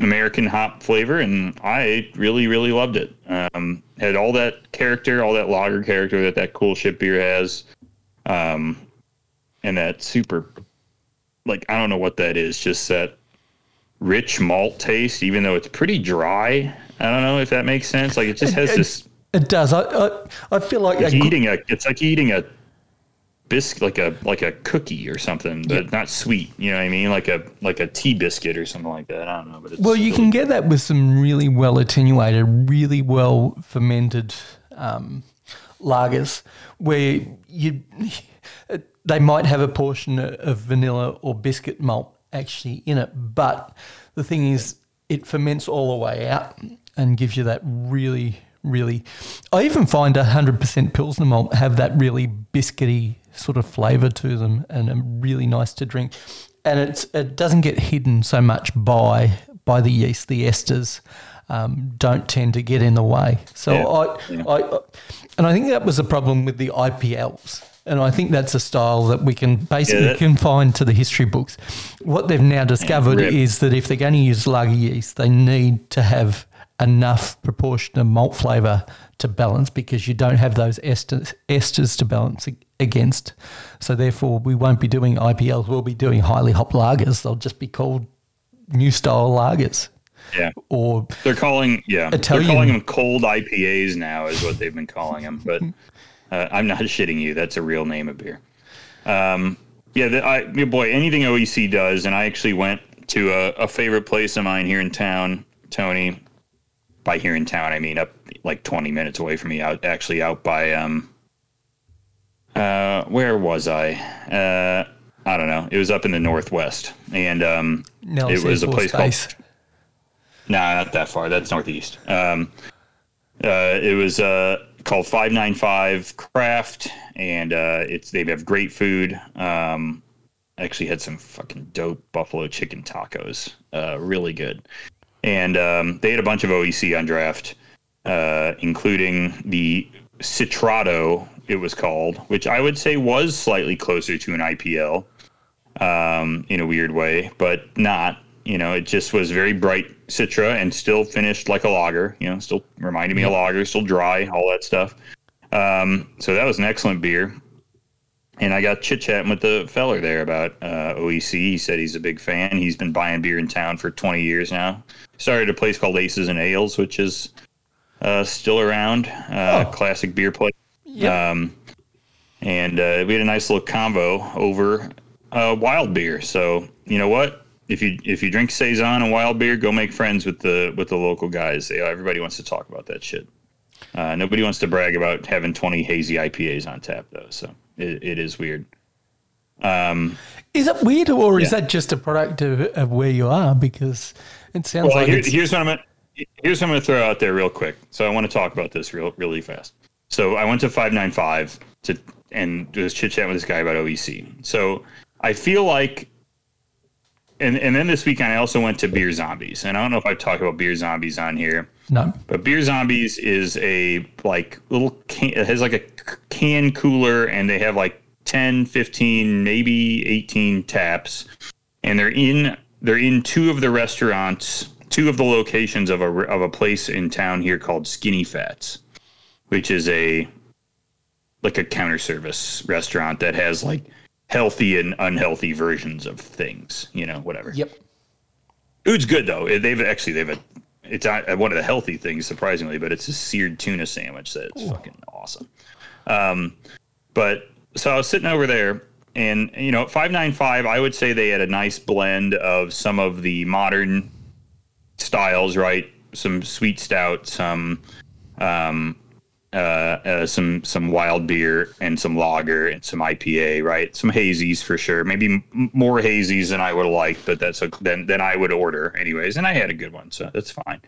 American hop flavor, and I really, really loved it. Um, had all that character, all that lager character that that cool ship beer has, um, and that super, like I don't know what that is, just that rich malt taste, even though it's pretty dry. I don't know if that makes sense. Like it just has this. it does. I I, I feel like Like a, eating a, it's like eating a biscuit, like a like a cookie or something, but not sweet. You know what I mean? Like a like a tea biscuit or something like that. I don't know, but it's well, you can get that with some really well attenuated, really well fermented um, lagers, where you they might have a portion of vanilla or biscuit malt actually in it, but the thing is, it ferments all the way out and gives you that really, really. I even find a hundred percent pilsner malt have that really biscuity sort of flavour to them, and are really nice to drink. And it's it doesn't get hidden so much by by the yeast. The esters um, don't tend to get in the way. So Yeah. I, Yeah. I, and I think that was the problem with the IPLs. And I think that's a style that we can basically Yeah, confine to the history books. What they've now discovered is that if they're going to use lager yeast, they need to have enough proportion of malt flavour to balance because you don't have those esters, esters to balance against. So therefore, we won't be doing IPLs. We'll be doing highly hop lagers. They'll just be called new style lagers Yeah. or They're calling yeah. Italian- They're calling them cold IPAs now is what they've been calling them. But uh, I'm not shitting you. That's a real name of beer. Um, yeah, the, I, boy, anything OEC does, and I actually went to a, a favorite place of mine here in town, Tony. By here in town, I mean up like 20 minutes away from me. Out actually out by um. Uh, where was I? Uh, I don't know. It was up in the northwest, and um, it was a place called no, not that far. That's northeast. Um, uh, it was uh, called Five Nine Five Craft, and uh, it's they have great food. Um, actually had some fucking dope buffalo chicken tacos. Uh, really good, and um, they had a bunch of OEC on draft, uh, including the Citrato. It was called, which I would say was slightly closer to an IPL um, in a weird way, but not. You know, it just was very bright Citra and still finished like a lager. You know, still reminded me of lager, still dry, all that stuff. Um, so that was an excellent beer. And I got chit chatting with the feller there about uh, OEC. He said he's a big fan. He's been buying beer in town for 20 years now. Started a place called Aces and Ales, which is uh, still around. Uh, Oh. Classic beer place. Yep. Um, and uh, we had a nice little convo over uh, wild beer. So you know what? If you if you drink saison and wild beer, go make friends with the with the local guys. They, everybody wants to talk about that shit. Uh, nobody wants to brag about having twenty hazy IPAs on tap though. So it, it is weird. Um, Is it weird, or is that just a product of, of where you are? Because it sounds well, like here, here's what I'm gonna here's what I'm gonna throw out there real quick. So I want to talk about this real really fast. So I went to five nine five to and was chit chatting with this guy about OEC. So I feel like, and and then this weekend I also went to Beer Zombies, and I don't know if I've talked about Beer Zombies on here. no. But Beer Zombies is a like little can, it has like a can cooler and they have like 10, 15, maybe 18 taps and they're in they're in two of the restaurants, two of the locations of a of a place in town here called Skinny Fats, which is a like a counter service restaurant that has like healthy and unhealthy versions of things, you know, whatever. Yep. Food's good though. They've actually they've a it's not one of the healthy things surprisingly, but it's a seared tuna sandwich that's fucking awesome. Um, but so I was sitting over there, and you know, five nine five. I would say they had a nice blend of some of the modern styles, right? Some sweet stout, some um, uh, uh, some some wild beer, and some lager, and some IPA, right? Some hazies for sure. Maybe m- more hazies than I would have liked, but that's a, than than I would order anyways. And I had a good one, so that's fine.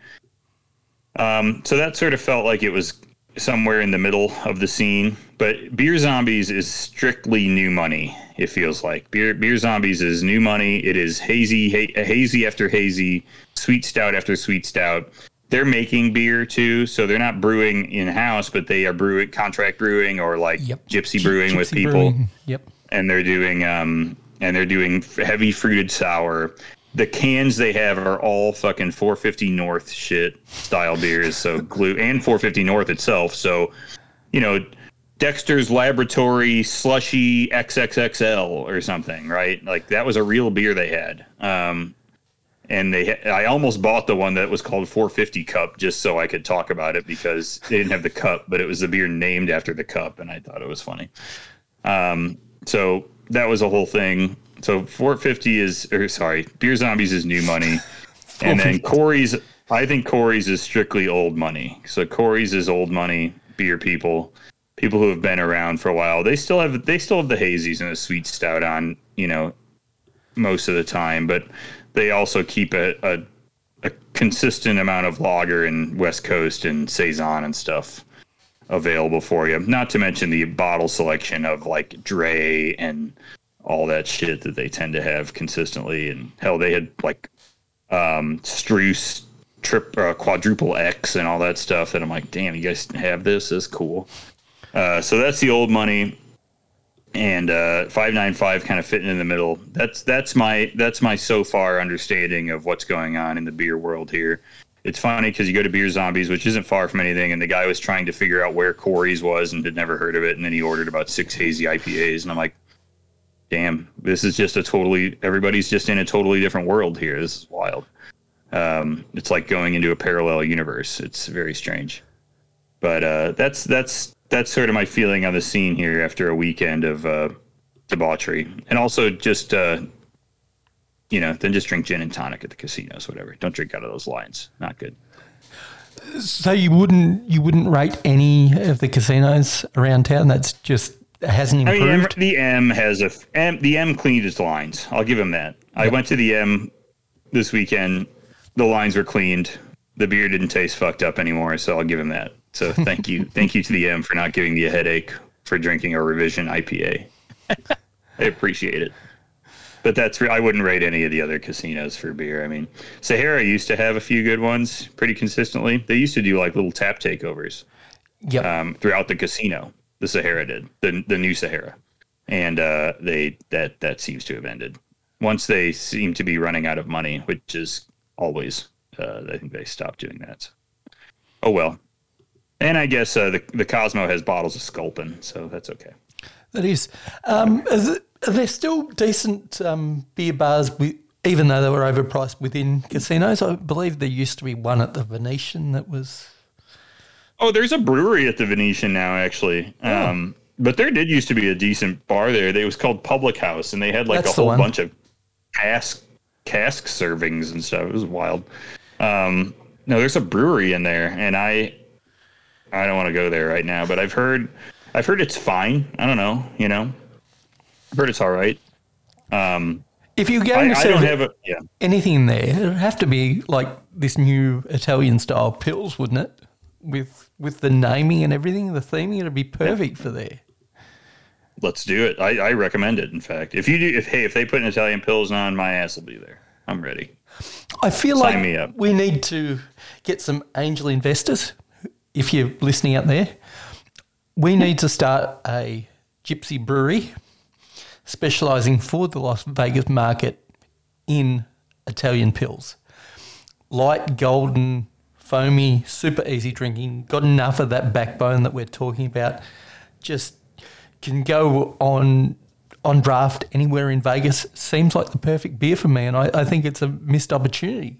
Um, so that sort of felt like it was somewhere in the middle of the scene. But Beer Zombies is strictly new money. It feels like Beer Beer Zombies is new money. It is hazy, ha- hazy after hazy, sweet stout after sweet stout. They're making beer too, so they're not brewing in house, but they are brewing contract brewing or like Yep. gypsy Gy- brewing with people brewing. Yep. and they're doing um and they're doing heavy fruited sour. The cans they have are all fucking 450 North shit style beers, so glue and 450 North itself. So, you know, Dexter's Laboratory Slushy XXXL or something, right? Like that was a real beer they had. Um, and they, I almost bought the one that was called 450 Cup just so I could talk about it because they didn't have the cup, but it was the beer named after the cup, and I thought it was funny. Um, so that was a whole thing. So 450 is, or sorry, Beer Zombies is new money, and then Khoury's. I think Khoury's is strictly old money. So Khoury's is old money beer people, people who have been around for a while. They still have they still have the hazies and the sweet stout on, you know, most of the time, but they also keep a, a a consistent amount of lager and West Coast and saison and stuff available for you. Not to mention the bottle selection of like Dray and all that shit that they tend to have consistently. And hell, they had like um, trip uh, quadruple X and all that stuff. And I'm like, damn, you guys have this? Is cool. Uh, so that's the old money, and uh, five nine five kind of fitting in the middle. That's that's my that's my so far understanding of what's going on in the beer world here. It's funny because you go to Beer Zombies, which isn't far from anything, and the guy was trying to figure out where Khoury's was and had never heard of it, and then he ordered about six hazy IPAs, and I'm like, damn, this is just a totally everybody's just in a totally different world here. This is wild. Um, it's like going into a parallel universe. It's very strange, but uh, that's that's that's sort of my feeling on the scene here after a weekend of uh, debauchery, and also just uh, you know, then just drink gin and tonic at the casinos, whatever. Don't drink out of those lines. Not good. So you wouldn't you wouldn't rate any of the casinos around town? That's just hasn't I mean, improved. the M has a M, the M cleaned its lines. I'll give him that. I went to the M this weekend. The lines were cleaned. The beer didn't taste fucked up anymore, so I'll give him that. So thank you, thank you to the M for not giving me a headache for drinking a revision IPA. I appreciate it. But that's I wouldn't rate any of the other casinos for beer. I mean, Sahara used to have a few good ones pretty consistently. They used to do like little tap takeovers yep. um, throughout the casino. The Sahara did the the new Sahara, and uh, they that that seems to have ended once they seem to be running out of money, which is always. Uh, I think they stopped doing that. Oh well, and I guess uh, the the Cosmo has bottles of Sculpin, so that's okay. That is. Um, is it, are there still decent um, beer bars, with, even though they were overpriced within casinos? I believe there used to be one at the Venetian that was. Oh, there's a brewery at the Venetian now, actually. Oh. Um, but there did used to be a decent bar there. They was called Public House, and they had like That's a whole bunch of cask cask servings and stuff. It was wild. Um, no, there's a brewery in there, and I I don't want to go there right now, but I've heard I've heard it's fine. I don't know, you know. I've heard it's all right. Um, If you get I, I don't have a yeah. anything in there, it would have to be like this new Italian style pils, wouldn't it? With with the naming and everything, the theming, it'd be perfect for there. Let's do it. I, I recommend it. In fact, if you do, if hey, if they put an Italian pils on, my ass will be there. I'm ready. I feel Sign like me up. we need to get some angel investors. If you're listening out there, we need to start a gypsy brewery specializing for the Las Vegas market in Italian pils. Light, golden, foamy, super easy drinking, got enough of that backbone that we're talking about. Just can go on on draft anywhere in Vegas. Seems like the perfect beer for me, and I, I think it's a missed opportunity.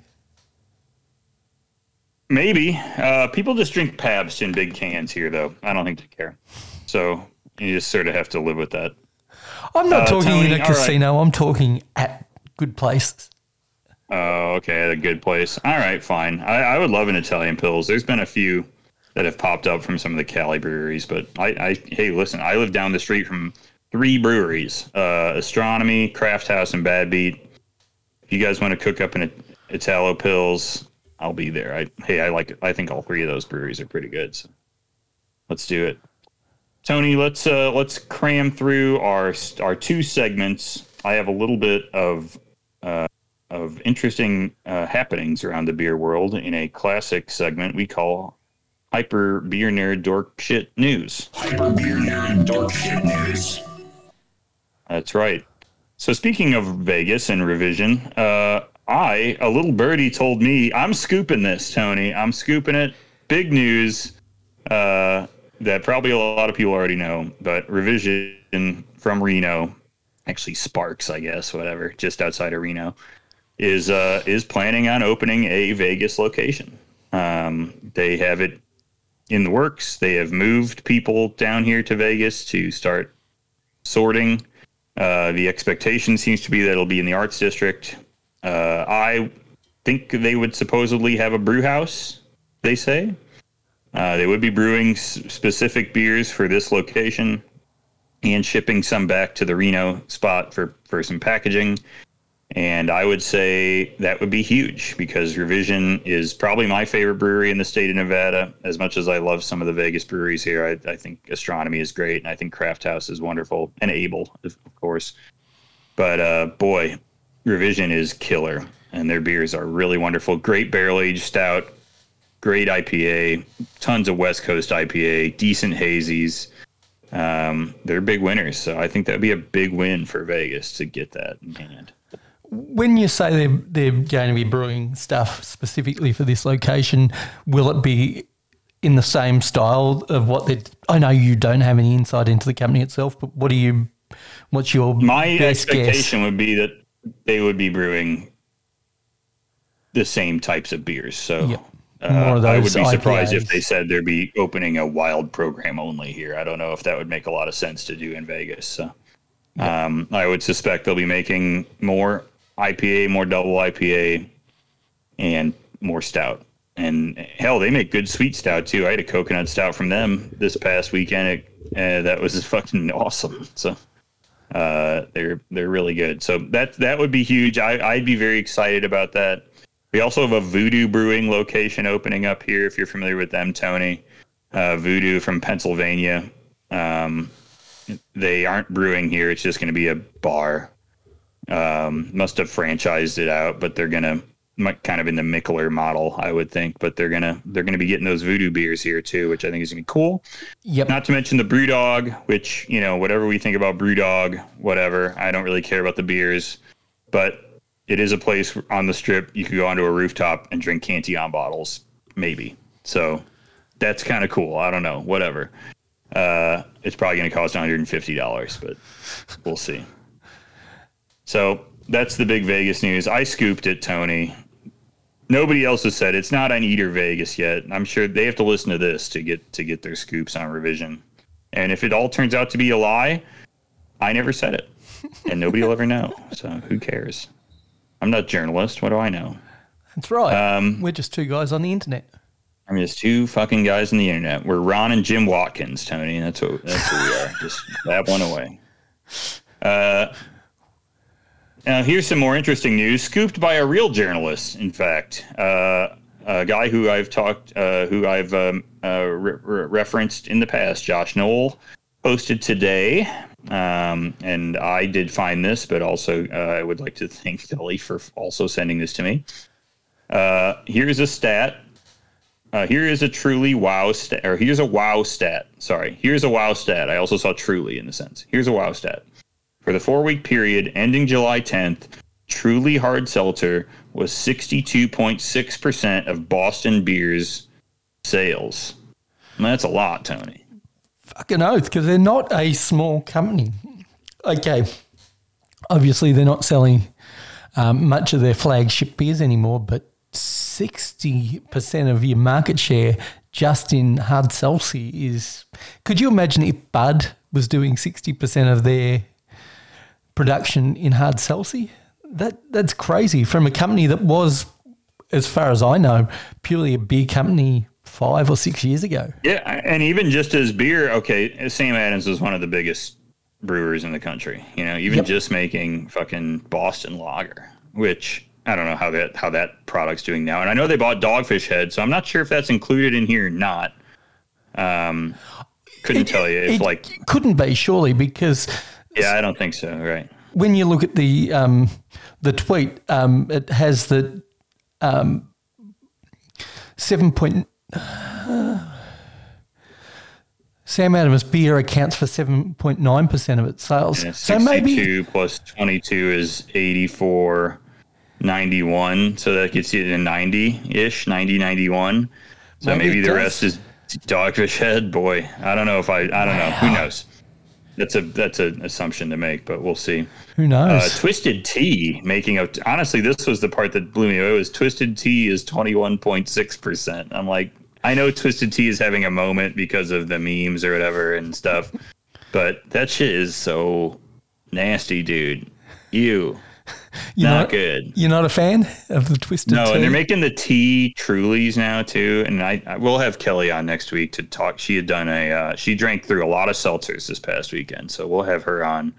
Maybe uh, people just drink Pabst in big cans here, though. I don't think they care. So you just sort of have to live with that. I'm not Uh, talking Tony, in a all right. casino. I'm talking at good places. Oh, okay, at a good place. All right, fine. I, I would love an Italian pils. There's been a few that have popped up from some of the Cali breweries, but I, I hey, listen, I live down the street from three breweries: uh, Astronomy, CraftHaus, and Bad Beat. If you guys want to cook up an Italo pils, I'll be there. I hey, I like. I think all three of those breweries are pretty good. So let's do it. Tony, let's uh, let's cram through our our two segments. I have a little bit of uh, of interesting uh, happenings around the beer world in a classic segment we call Hyper Beer Nerd Dork Shit News. Hyper Beer Nerd Dork Shit News. That's right. So speaking of Vegas and revision, uh, I a little birdie told me I'm scooping this, Tony. I'm scooping it. Big news uh, that probably a lot of people already know, but revision from Reno, actually Sparks, I guess, whatever, just outside of Reno, is uh, is planning on opening a Vegas location. Um, they have it in the works. They have moved people down here to Vegas to start sorting. Uh, the expectation seems to be that it'll be in the arts district. Uh, I think they would supposedly have a brew house. They say uh, they would be brewing s- specific beers for this location and shipping some back to the Reno spot for for some packaging. And I would say that would be huge because Revision is probably my favorite brewery in the state of Nevada. As much as I love some of the Vegas breweries here, I, I think Astronomy is great, and I think CraftHaus is wonderful, and Able, of course. But uh, boy, Revision is killer, and their beers are really wonderful. Great barrel aged stout, great IPA, tons of West Coast IPA, decent hazies. Um, they're big winners, so I think that'd be a big win for Vegas to get that in hand. When you say they're, they're going to be brewing stuff specifically for this location, will it be in the same style of what they? I know you don't have any insight into the company itself, but what do you? What's your My best guess? expectation would be that they would be brewing the same types of beers. So Yep. uh, I would be surprised if they said they'd be opening a wild program only here. I don't know if that would make a lot of sense to do in Vegas. So um, I would suspect they'll be making more IPA, more double IPA, and more stout. And hell, they make good sweet stout too. I had a coconut stout from them this past weekend. It, uh, that was fucking awesome. So uh, they're they're really good. So that that would be huge. I, I'd be very excited about that. We also have a Voodoo Brewing location opening up here. If you're familiar with them, Tony, uh, Voodoo from Pennsylvania. Um, they aren't brewing here. It's just going to be a bar. Um, must have franchised it out, but they're gonna mi- kind of in the Mikkeller model, I would think. But they're gonna they're gonna be getting those Voodoo beers here too, which I think is gonna be cool. Yep. Not to mention the BrewDog, which you know whatever we think about BrewDog, whatever. I don't really care about the beers, but it is a place on the strip you could go onto a rooftop and drink Cantillon bottles, maybe. So that's kind of cool. I don't know, whatever. Uh, it's probably going to cost one hundred and fifty dollars, but we'll see. So that's the big Vegas news. I scooped it, Tony. Nobody else has said it's not on Eater Vegas yet. I'm sure they have to listen to this to get to get their scoops on revision. And if it all turns out to be a lie, I never said it, and nobody will ever know. So who cares? I'm not a journalist. What do I know? That's right. Um, We're just two guys on the internet. I'm just two fucking guys on the internet. We're Ron and Jim Watkins, Tony. That's what that's who we are. Just that one away. Uh, now here's some more interesting news. Scooped by a real journalist, in fact, uh, a guy who I've talked, uh, who I've um, uh, re- re- referenced in the past, Josh Noel, posted today. Um, and I did find this, but also uh, I would like to thank Kelly for also sending this to me. Uh, here's a stat uh, here is a truly wow stat, or here's a wow stat. Sorry, here's a wow stat. I also saw truly in the sense. Here's a wow stat. For the four week period ending July 10th, Truly Hard Seltzer was 62.6% of Boston Beer's sales. And that's a lot, Tony. Fucking oath, because they're not a small company. Okay. Obviously, they're not selling um, much of their flagship beers anymore, but 60% of your market share just in hard seltzer is. Could you imagine if Bud was doing 60% of their production in hard seltzer? That, that's crazy from a company that was, as far as I know, purely a beer company five or six years ago. Yeah, and even just as beer, okay, Sam Adams was one of the biggest brewers in the country. You know, even Yep. just making fucking Boston Lager, which I don't know how that how that product's doing now. And I know they bought Dogfish Head, so I'm not sure if that's included in here or not. Um, couldn't tell you if it like couldn't be surely because yeah, I don't think so. Right. when you look at the um, the tweet, um, it has the um, seven point. Sam Adams beer accounts for seven point nine percent of its sales. Yeah, so maybe 62 plus 22 is 84, 91. So that gets you to 90 ish, 90, 91. So Maybe maybe, the does. rest is Dogfish Head. Boy, I don't know if I, I don't know. Who knows? That's a that's an assumption to make, but we'll see. who knows? Uh, Twisted Tea making a honestly, this was the part that blew me away. Was Twisted Tea is twenty one point six percent. I'm like, I know Twisted Tea is having a moment because of the memes or whatever and stuff, but that shit is so nasty, dude. You You're not not, good. You're not a fan of the twisted No, tea? and they're making the tea Trulies now too. And I, I will have Kelly on next week to talk. She had done a uh, she drank through a lot of seltzers this past weekend, so we'll have her on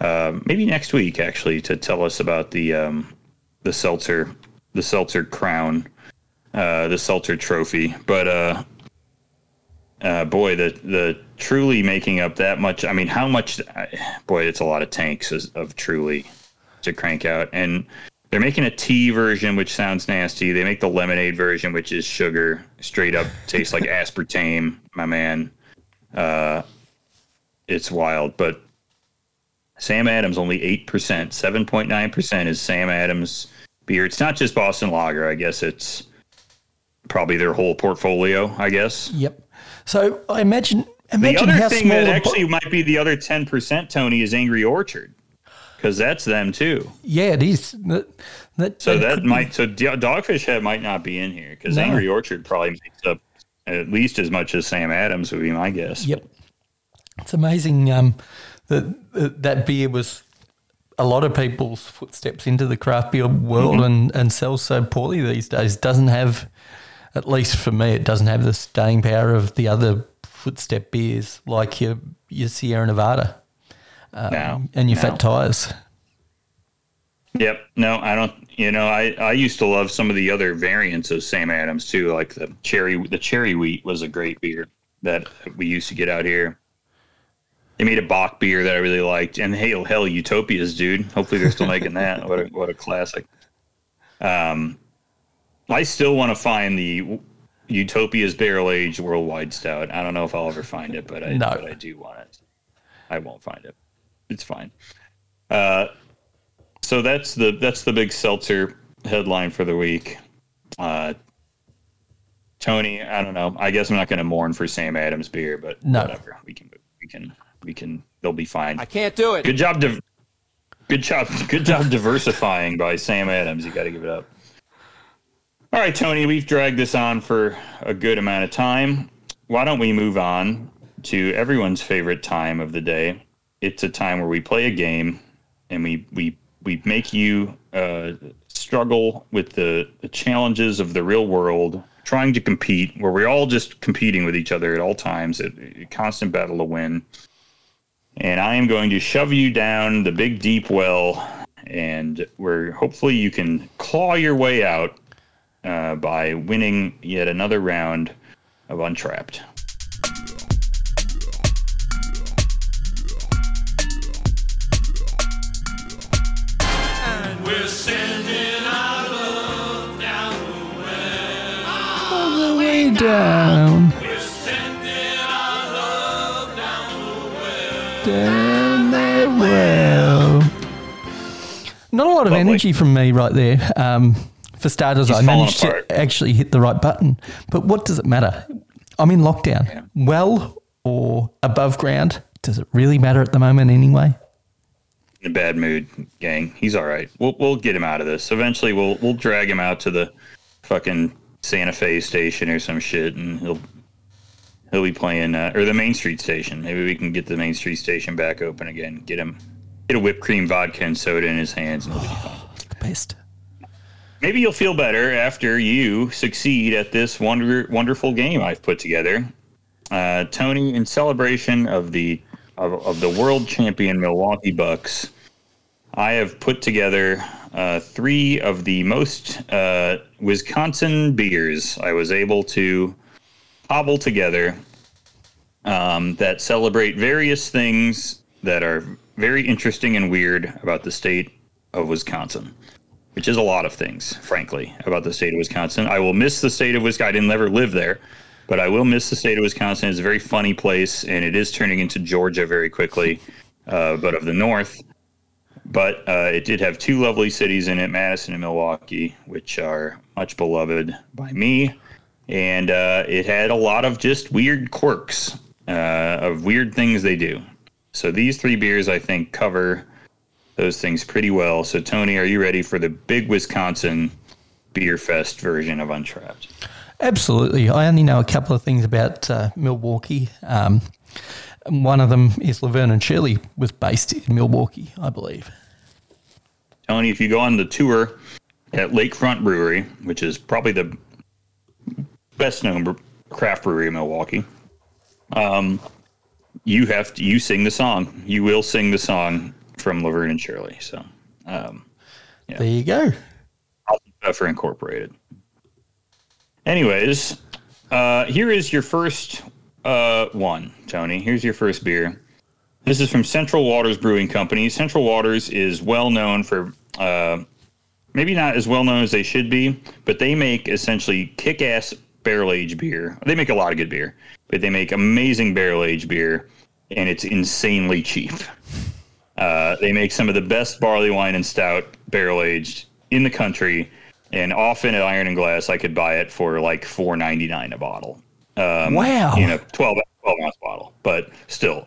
uh, maybe next week actually to tell us about the um, the seltzer the seltzer crown, uh, the seltzer trophy. But uh, uh, boy, the the truly making up that much. I mean, how much? Boy, it's a lot of tanks of, of truly to crank out, and they're making a tea version, which sounds nasty. They make the lemonade version, which is sugar, straight up tastes like aspartame, my man. Uh, it's wild, but Sam Adams only eight percent, seven point nine percent is Sam Adams beer. It's not just Boston Lager. I guess it's probably their whole portfolio. I guess. Yep. So I imagine The other thing that the bo- actually might be the other ten percent, Tony, is Angry Orchard, because that's them too. yeah, it is. That, that, So that might so Dogfish Head might not be in here because No. Angry Orchard probably makes up at least as much as Sam Adams would be my guess. Yep. It's amazing um, that that that beer was a lot of people's footsteps into the craft beer world Mm-hmm. and, and sells so poorly these days. Doesn't have, at least for me, it doesn't have the staying power of the other footstep beers like your your Sierra Nevada no, and your no. Fat Tires. Yep. No, I don't. You know, I I used to love some of the other variants of Sam Adams too, like the cherry. The cherry wheat was a great beer that we used to get out here. They made a Bock beer that I really liked, and hell, hell, Utopias, dude. Hopefully, they're still making that. What a what a classic. Um, I still want to find the Utopia's barrel aged worldwide stout. I don't know if I'll ever find it, but I No. but I do want it. I won't find it. It's fine. Uh, so that's the that's the big seltzer headline for the week. Uh, Tony, I don't know. I guess I'm not going to mourn for Sam Adams beer, but No. whatever. We can we can we can. They'll be fine. I can't do it. Good job. Div- good job. Good job diversifying by Sam Adams. You got to give it up. All right, Tony. We've dragged this on for a good amount of time. Why don't we move on to everyone's favorite time of the day? It's a time where we play a game and we we we make you uh, struggle with the, the challenges of the real world, trying to compete, where we're all just competing with each other at all times, a, constant battle to win and I am going to shove you down the big deep well, and where hopefully you can claw your way out uh, by winning yet another round of Untrappd. We're sending our love down the well. All the way down, We're sending our love down the well. down that well. Not a lot of Lovely. energy from me right there. Um, for starters, He's I managed apart. to actually hit the right button. But what does it matter? I'm in lockdown. Well or above ground, does it really matter at the moment anyway? In a bad mood, gang. He's all right. We'll we'll get him out of this. Eventually, we'll we'll drag him out to the fucking Santa Fe station or some shit, and he'll he'll be playing uh, or the Main Street station. Maybe we can get the Main Street station back open again. Get him get a whipped cream vodka and soda in his hands, and he'll be fine. Best. Maybe you'll feel better after you succeed at this wonder, wonderful game I've put together. Uh, Tony, in celebration of the of, of the world champion Milwaukee Bucks, I have put together uh, three of the most uh, Wisconsin beers I was able to hobble together um, that celebrate various things that are very interesting and weird about the state of Wisconsin which is a lot of things, frankly, about the state of Wisconsin. I will miss the state of Wisconsin. I didn't ever live there, but I will miss the state of Wisconsin. It's a very funny place, and it is turning into Georgia very quickly, uh, but of the North. But uh, it did have two lovely cities in it, Madison and Milwaukee, which are much beloved by me. And uh, it had a lot of just weird quirks uh, of weird things they do. So these three beers, I think, cover those things pretty well. So, Tony, are you ready for the big Wisconsin Beer Fest version of Untrappd? Absolutely. I only know a couple of things about uh, Milwaukee. Um, one of them is Laverne and Shirley was based in Milwaukee, I believe. Tony, if you go on the tour at Lakefront Brewery, which is probably the best known craft brewery in Milwaukee, um, you have to you sing the song. You will sing the song from Laverne and Shirley. So, um, There you go. Puffer Incorporated. Anyways, uh, here is your first uh, one, Tony. Here's your first beer. This is from Central Waters Brewing Company. Central Waters is well known for, uh, maybe not as well known as they should be, but they make essentially kick ass barrel aged beer. They make a lot of good beer, but they make amazing barrel aged beer, and it's insanely cheap. Uh, they make some of the best barley wine and stout barrel aged in the country, and often at Iron and Glass, I could buy it for like four ninety nine a bottle. Um, Wow. You know, 12, 12 ounce bottle, but still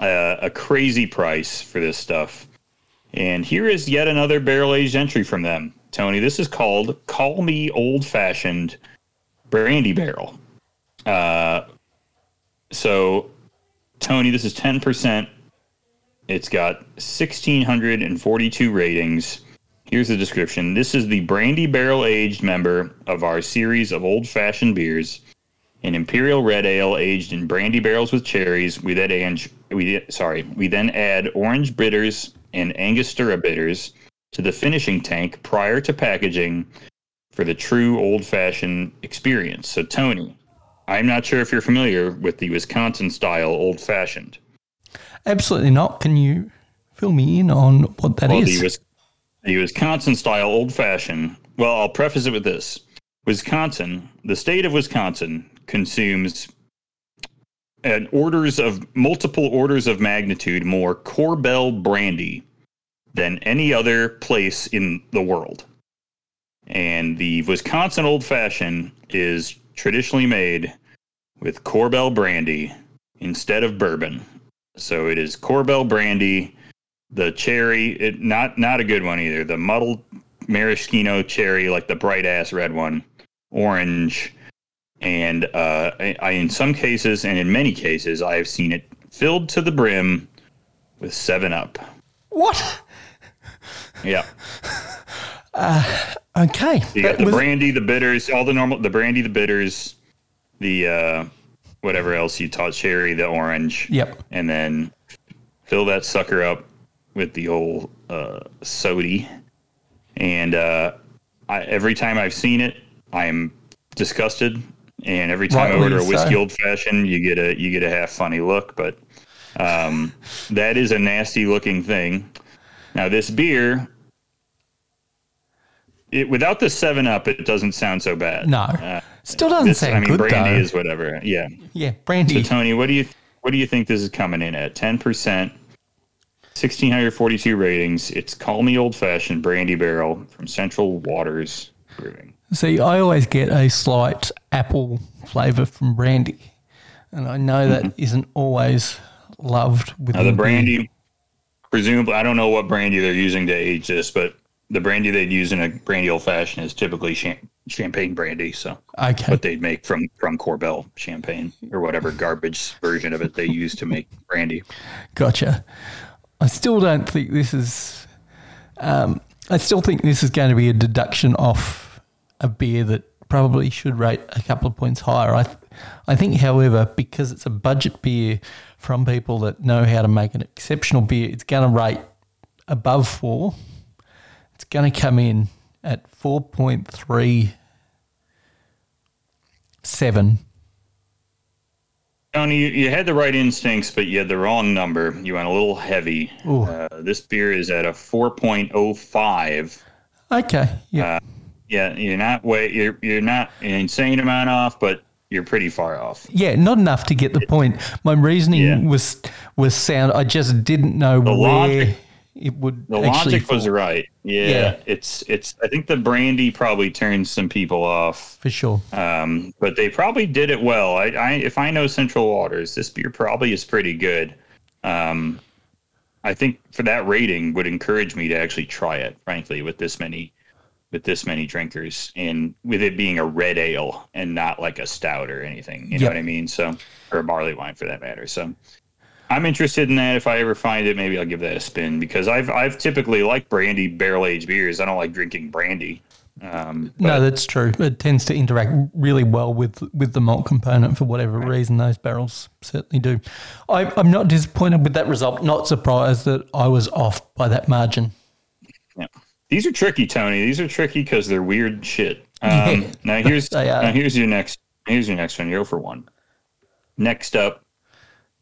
uh, a crazy price for this stuff. And here is yet another barrel aged entry from them, Tony. This is called Call Me Old Fashioned Brandy Barrel. Uh, so, Tony, this is 10%. It's got 1,642 ratings. Here's the description. This is the brandy barrel aged member of our series of old fashioned beers. An imperial red ale aged in brandy barrels with cherries. We then add, we sorry, we then add orange bitters and Angostura bitters to the finishing tank prior to packaging for the true old fashioned experience. So Tony, I'm not sure if you're familiar with the Wisconsin style old fashioned. Absolutely not. Can you fill me in on what that is? Well, Wis- the Wisconsin style old fashioned. Well, I'll preface it with this Wisconsin, the state of Wisconsin, consumes an orders of multiple orders of magnitude more Korbel brandy than any other place in the world. And the Wisconsin old fashioned is traditionally made with Korbel brandy instead of bourbon. So it is Korbel brandy, the cherry, it not not a good one either. The muddled maraschino cherry, like the bright ass red one, orange, and uh, I, I in some cases and in many cases I have seen it filled to the brim with Seven Up. what? Yeah, Okay. you got the was- brandy, the bitters, all the normal, the brandy, the bitters, the uh, whatever else you taught, cherry, the orange. Yep. and then fill that sucker up with the old uh, sody. And uh, I, every time I've seen it, I'm disgusted. And every time I order a whiskey so. old fashioned, you get a you get a half funny look. But um, that is a nasty looking thing. Now this beer, it, without the Seven Up, it doesn't sound so bad. No. Uh, Still doesn't this, sound I mean, good brandy though. is whatever. Yeah. yeah, brandy. So. Tony, what do you what do you think this is coming in at? Ten percent, sixteen hundred forty two ratings. It's Call Me Old Fashioned Brandy Barrel from Central Waters Brewing. See, I always get a slight apple flavour from brandy, and I know that isn't always loved with Mm-hmm. The brandy, presumably, I don't know what brandy they're using to age this, but the brandy they'd use in a brandy old fashioned is typically cham- champagne brandy. So Okay, what they'd make from from Korbel champagne or whatever garbage version of it they use to make brandy. gotcha. I still don't think this is. Um, I still think this is going to be a deduction off a beer that probably should rate a couple of points higher. I, th- I think, however, because it's a budget beer from people that know how to make an exceptional beer, it's going to rate above four. It's going to come in at four point three seven. Tony, you, you had the right instincts, but you had the wrong number. You went a little heavy. Uh, this beer is at a 4.05. Okay, yeah, Yeah, you're not way you're you're not an insane amount off, but you're pretty far off. yeah, not enough to get the point. My reasoning Yeah. was was sound. I just didn't know The where logic- it would. The logic was right. Yeah, Yeah. it's it's. I think the brandy probably turns some people off, for sure. um, but they probably did it well. I, I if I know Central Waters, this beer probably is pretty good. Um, I think for that rating would encourage me to actually try it. Frankly, with this many with this many drinkers and with it being a red ale and not like a stout or anything. You know what I mean? So or a barley wine for that matter. So I'm interested in that. If I ever find it, maybe I'll give that a spin because I've I've typically liked brandy barrel aged beers. I don't like drinking brandy. Um, No, that's true. It tends to interact really well with with the malt component for whatever reason. Those barrels certainly do. I, I'm not disappointed with that result. Not surprised that I was off by that margin. Yeah. These are tricky, Tony. These are tricky because they're weird shit. Um, Yeah, now here's now here's your next here's your next one. You're 0 for one. Next up,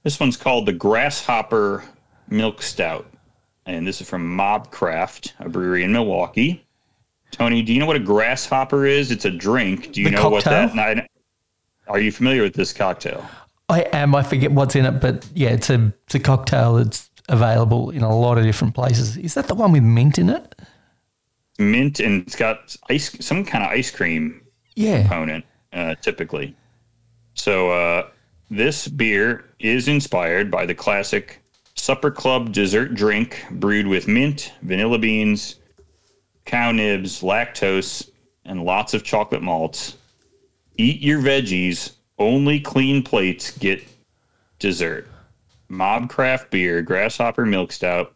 this one's called the Grasshopper Milk Stout, and this is from Mobcraft, a brewery in Milwaukee. Tony, do you know what a grasshopper is? It's a drink. Do you The know what that? Are you familiar with this cocktail? I am. I forget what's in it, but yeah, it's a it's a cocktail that's available in a lot of different places. Is that the one with mint in it? Mint and it's got ice, some kind of ice cream Yeah. component, uh, typically. So uh, this beer is inspired by the classic supper club dessert drink brewed with mint, vanilla beans, cacao nibs, lactose, and lots of chocolate malts. Eat your veggies. Only clean plates get dessert. Mob Craft Beer Grasshopper Milk Stout.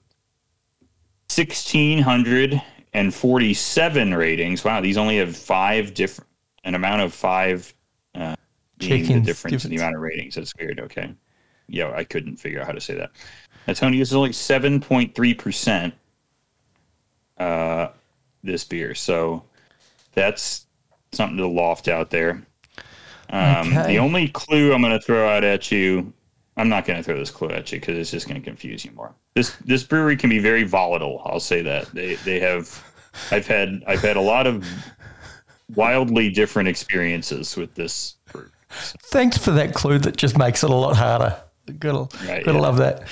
1,647 ratings. Wow, these only have five different, an amount of five being the difference in the amount of ratings. That's weird. Okay. Yeah, I couldn't figure out how to say that. This is only 7.3% uh, this beer. So that's something to loft out there. Um, Okay. The only clue I'm going to throw out at you, I'm not going to throw this clue at you because it's just going to confuse you more. This this brewery can be very volatile. I'll say that they they have. I've had I've had a lot of wildly different experiences with this brew. Thanks for that clue. That just makes it a lot harder. Gotta Right, gotta yeah. love that.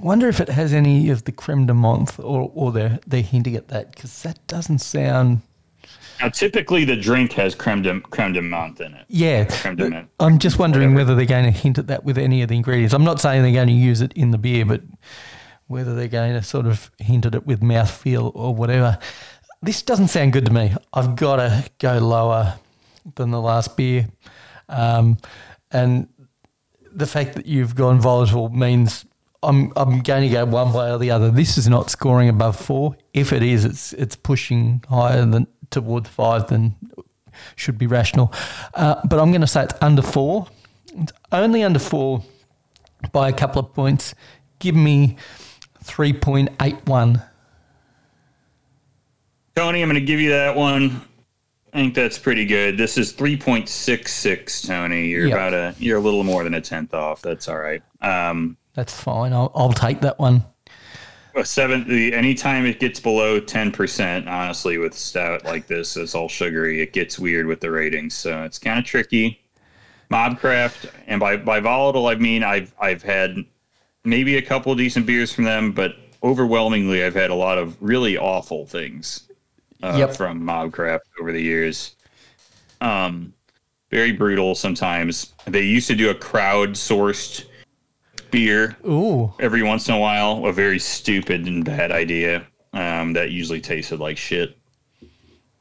Wonder if it has any of the creme de menthe, or or they're they're hinting at that because that doesn't sound. Now, typically the drink has creme de creme de menthe in it. Yeah, Creme de menthe. I'm just wondering Whatever. whether they're going to hint at that with any of the ingredients. I'm not saying they're going to use it in the beer, but whether they're going to sort of hint at it with mouthfeel or whatever. This doesn't sound good to me. I've got to go lower than the last beer. Um, and the fact that you've gone volatile means I'm I'm going to go one way or the other. This is not scoring above four. If it is, it's it's pushing higher than towards five than should be rational. Uh, but I'm going to say it's under four. It's only under four by a couple of points. Give me three point eight one. Tony, I'm going to give you that one. I think that's pretty good. This is 3.66, Tony. You're Yeah. about a you're a little more than a tenth off. That's all right. Um, That's fine. I'll, I'll take that one. seven. The anytime it gets below 10 percent, honestly, with stout like this, it's all sugary. It gets weird with the ratings, so it's kind of tricky. Mobcraft, and by by volatile, I mean I've I've had maybe a couple of decent beers from them, but overwhelmingly, I've had a lot of really awful things uh, Yep. from Mobcraft over the years. Um, very brutal sometimes. They used to do a crowd-sourced beer Ooh, every once in a while. A very stupid and bad idea um, that usually tasted like shit.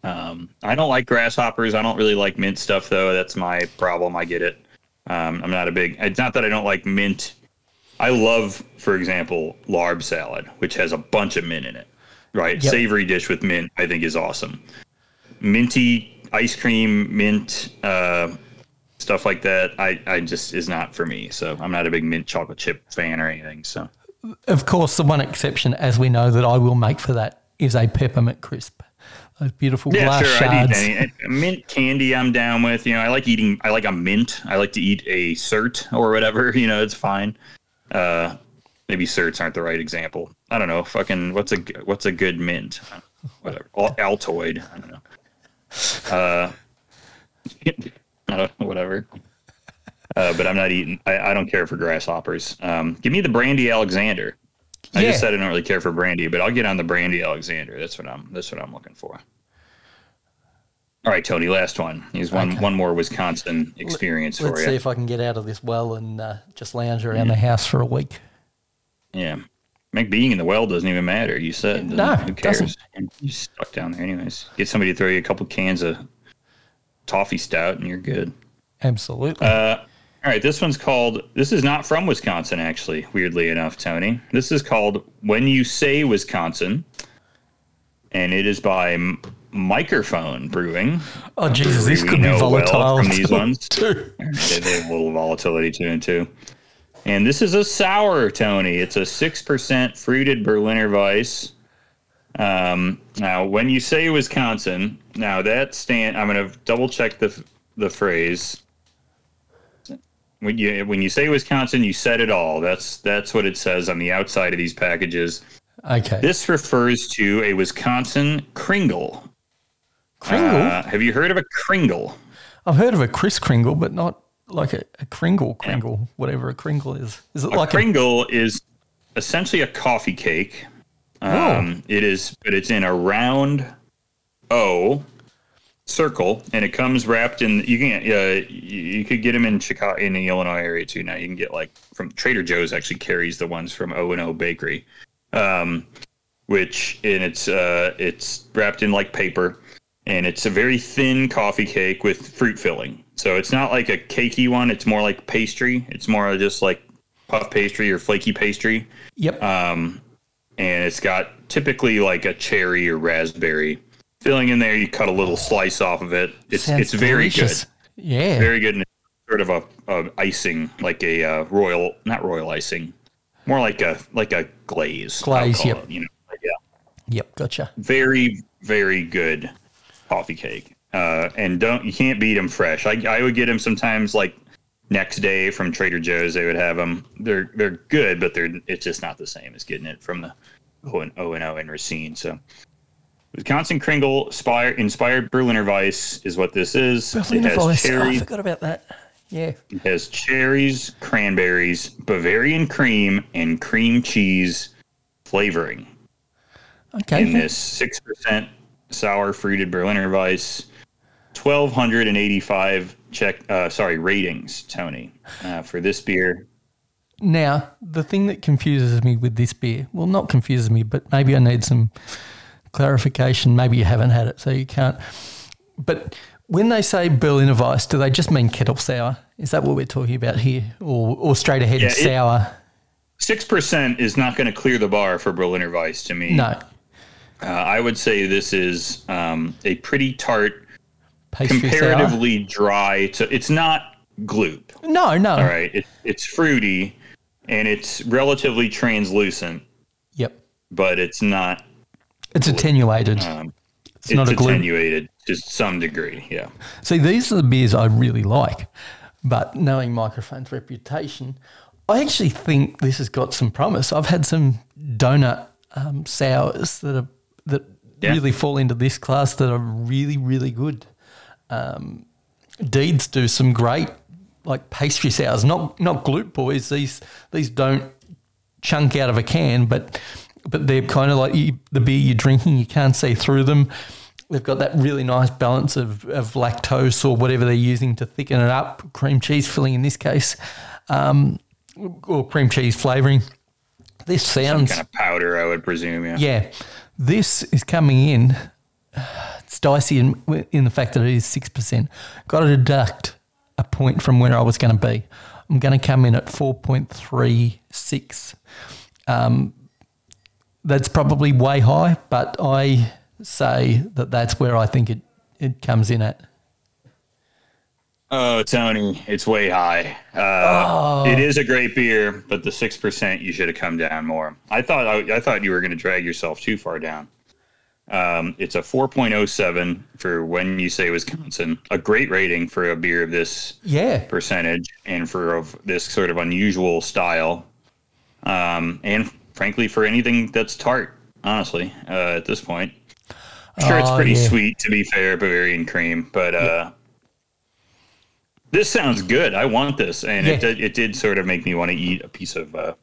Um, I don't like grasshoppers. I don't really like mint stuff though. That's my problem. I get it. Um, I'm not a big. It's not that I don't like mint. I love, for example, larb salad, which has a bunch of mint in it. Right, Yep. savory dish with mint, I think is awesome. Minty ice cream, mint uh, stuff like that. I, I just is not for me. So I'm not a big mint chocolate chip fan or anything. So of course, the one exception, as we know, that I will make for that is a peppermint crisp. Those beautiful yeah, glass sure. I'd shards. eat any mint candy. I'm down with. You know, I like eating. I like a mint. I like to eat a cert or whatever. You know, it's fine. Uh, maybe certs aren't the right example. I don't know. Fucking what's a what's a good mint? Whatever. Altoid. I don't know. Uh, I don't know. Whatever. Uh, but I'm not eating. I, I don't care for grasshoppers. Um, give me the brandy Alexander. I Yeah. just said I don't really care for brandy, but I'll get on the brandy Alexander. That's what I'm. That's what I'm looking for. All right, Tony. Last one. Here's one. Okay. One more Wisconsin experience for Let's you. see if I can get out of this well and uh, just lounge around the house for a week. Yeah. Make being in the well doesn't even matter. You said No, who cares? doesn't. You're stuck down there anyways. Get somebody to throw you a couple cans of toffee stout, and you're good. Absolutely. Uh, all right, this one's called. This is not from Wisconsin, actually. Weirdly enough, Tony. This is called "When You Say Wisconsin," and it is by Mikerphone Brewing. Oh Jesus, this could be well volatile from these ones. they have a little volatility to them too. And this is a sour, Tony. It's a six percent fruited Berliner Weiss. Um, now, when you say Wisconsin, now that stand, I'm going to double check the the phrase. When you when you say Wisconsin, you said it all. That's that's what it says on the outside of these packages. Okay. This refers to a Wisconsin Kringle. Kringle. Uh, have you heard of a Kringle? I've heard of a Chris Kringle, but not like a, a Kringle Kringle, whatever a Kringle is. Is it A like a, Kringle is essentially a coffee cake. Oh. Um, It is, but it's in a round O circle, and it comes wrapped in. You can, uh, you, you could get them in Chicago, in the Illinois area too. Now you can get like from Trader Joe's. Actually carries the ones from O and H Bakery, um, which and it's uh, it's wrapped in like paper, and it's a very thin coffee cake with fruit filling. So it's not like a cakey one. It's more like pastry. It's more just like puff pastry or flaky pastry Yep. um, and it's got typically like a cherry or raspberry filling in there. You cut a little slice off of it. It's Sounds it's very delicious. good, Yeah. very good, and it's sort of a, a icing, like a uh, royal, not royal icing, more like a like a glaze. Glaze, yep. it, you know, yeah, Yep. Gotcha. very very good coffee cake. Uh, and don't you can't beat them fresh. I I would get them sometimes like next day from Trader Joe's. They would have them. They're they're good, but they're it's just not the same as getting it from the O and O and O in Racine. So Wisconsin Kringle inspired, inspired Berliner Weiss is what this is. Berliner it has Weiss. Oh, I forgot about that. Yeah. It has cherries, cranberries, Bavarian cream, and cream cheese flavoring Okay. in this six percent sour fruited Berliner Weiss. Twelve hundred and eighty-five check. Uh, sorry, ratings, Tony, uh, for this beer. Now, the thing that confuses me with this beer, well, not confuses me, but maybe I need some clarification. Maybe you haven't had it, so you can't. But when they say Berliner Weiss, do they just mean kettle sour? Is that what we're talking about here? Or, or straight ahead Yeah, sour? Six percent is not going to clear the bar for Berliner Weiss to me. No. Uh, I would say this is um, a pretty tart, Pastry comparatively dry. To it's not gloop. No, no. All right, it, it's fruity, and it's relatively translucent, Yep. but it's not. It's attenuated. Um, it's, not a glue. attenuated to some degree. Yeah. See, these are the beers I really like, but knowing Mikerphone's reputation, I actually think this has got some promise. I've had some donut um, sours that are that Yeah. really fall into this class that are really, really good. Um, Deeds do some great like pastry sours, not not glute boys. These these don't chunk out of a can, but but they're kind of like you, the beer you're drinking. You can't see through them. They've got that really nice balance of, of lactose or whatever they're using to thicken it up, cream cheese filling in this case, um, or cream cheese flavoring. This sounds Kind of powder, I would presume. Yeah. yeah, this is coming in. It's dicey in, in the fact that it is six percent. Got to deduct a point from where I was going to be. I'm going to come in at four point three six. Um, that's probably way high, but I say that that's where I think it it comes in at. Oh, Tony, it's way high. Uh, It is a great beer, but the six percent you should have come down more. I thought I, I thought you were going to drag yourself too far down. Um, it's a 4.07 for when you say Wisconsin. A great rating for a beer of this Yeah, percentage and for of this sort of unusual style. Um, and frankly, for anything that's tart, honestly, uh, at this point. I'm sure it's pretty yeah. sweet to be fair, Bavarian cream, but uh, this sounds good. I want this, and it Yeah. did, it did sort of make me want to eat a piece of uh,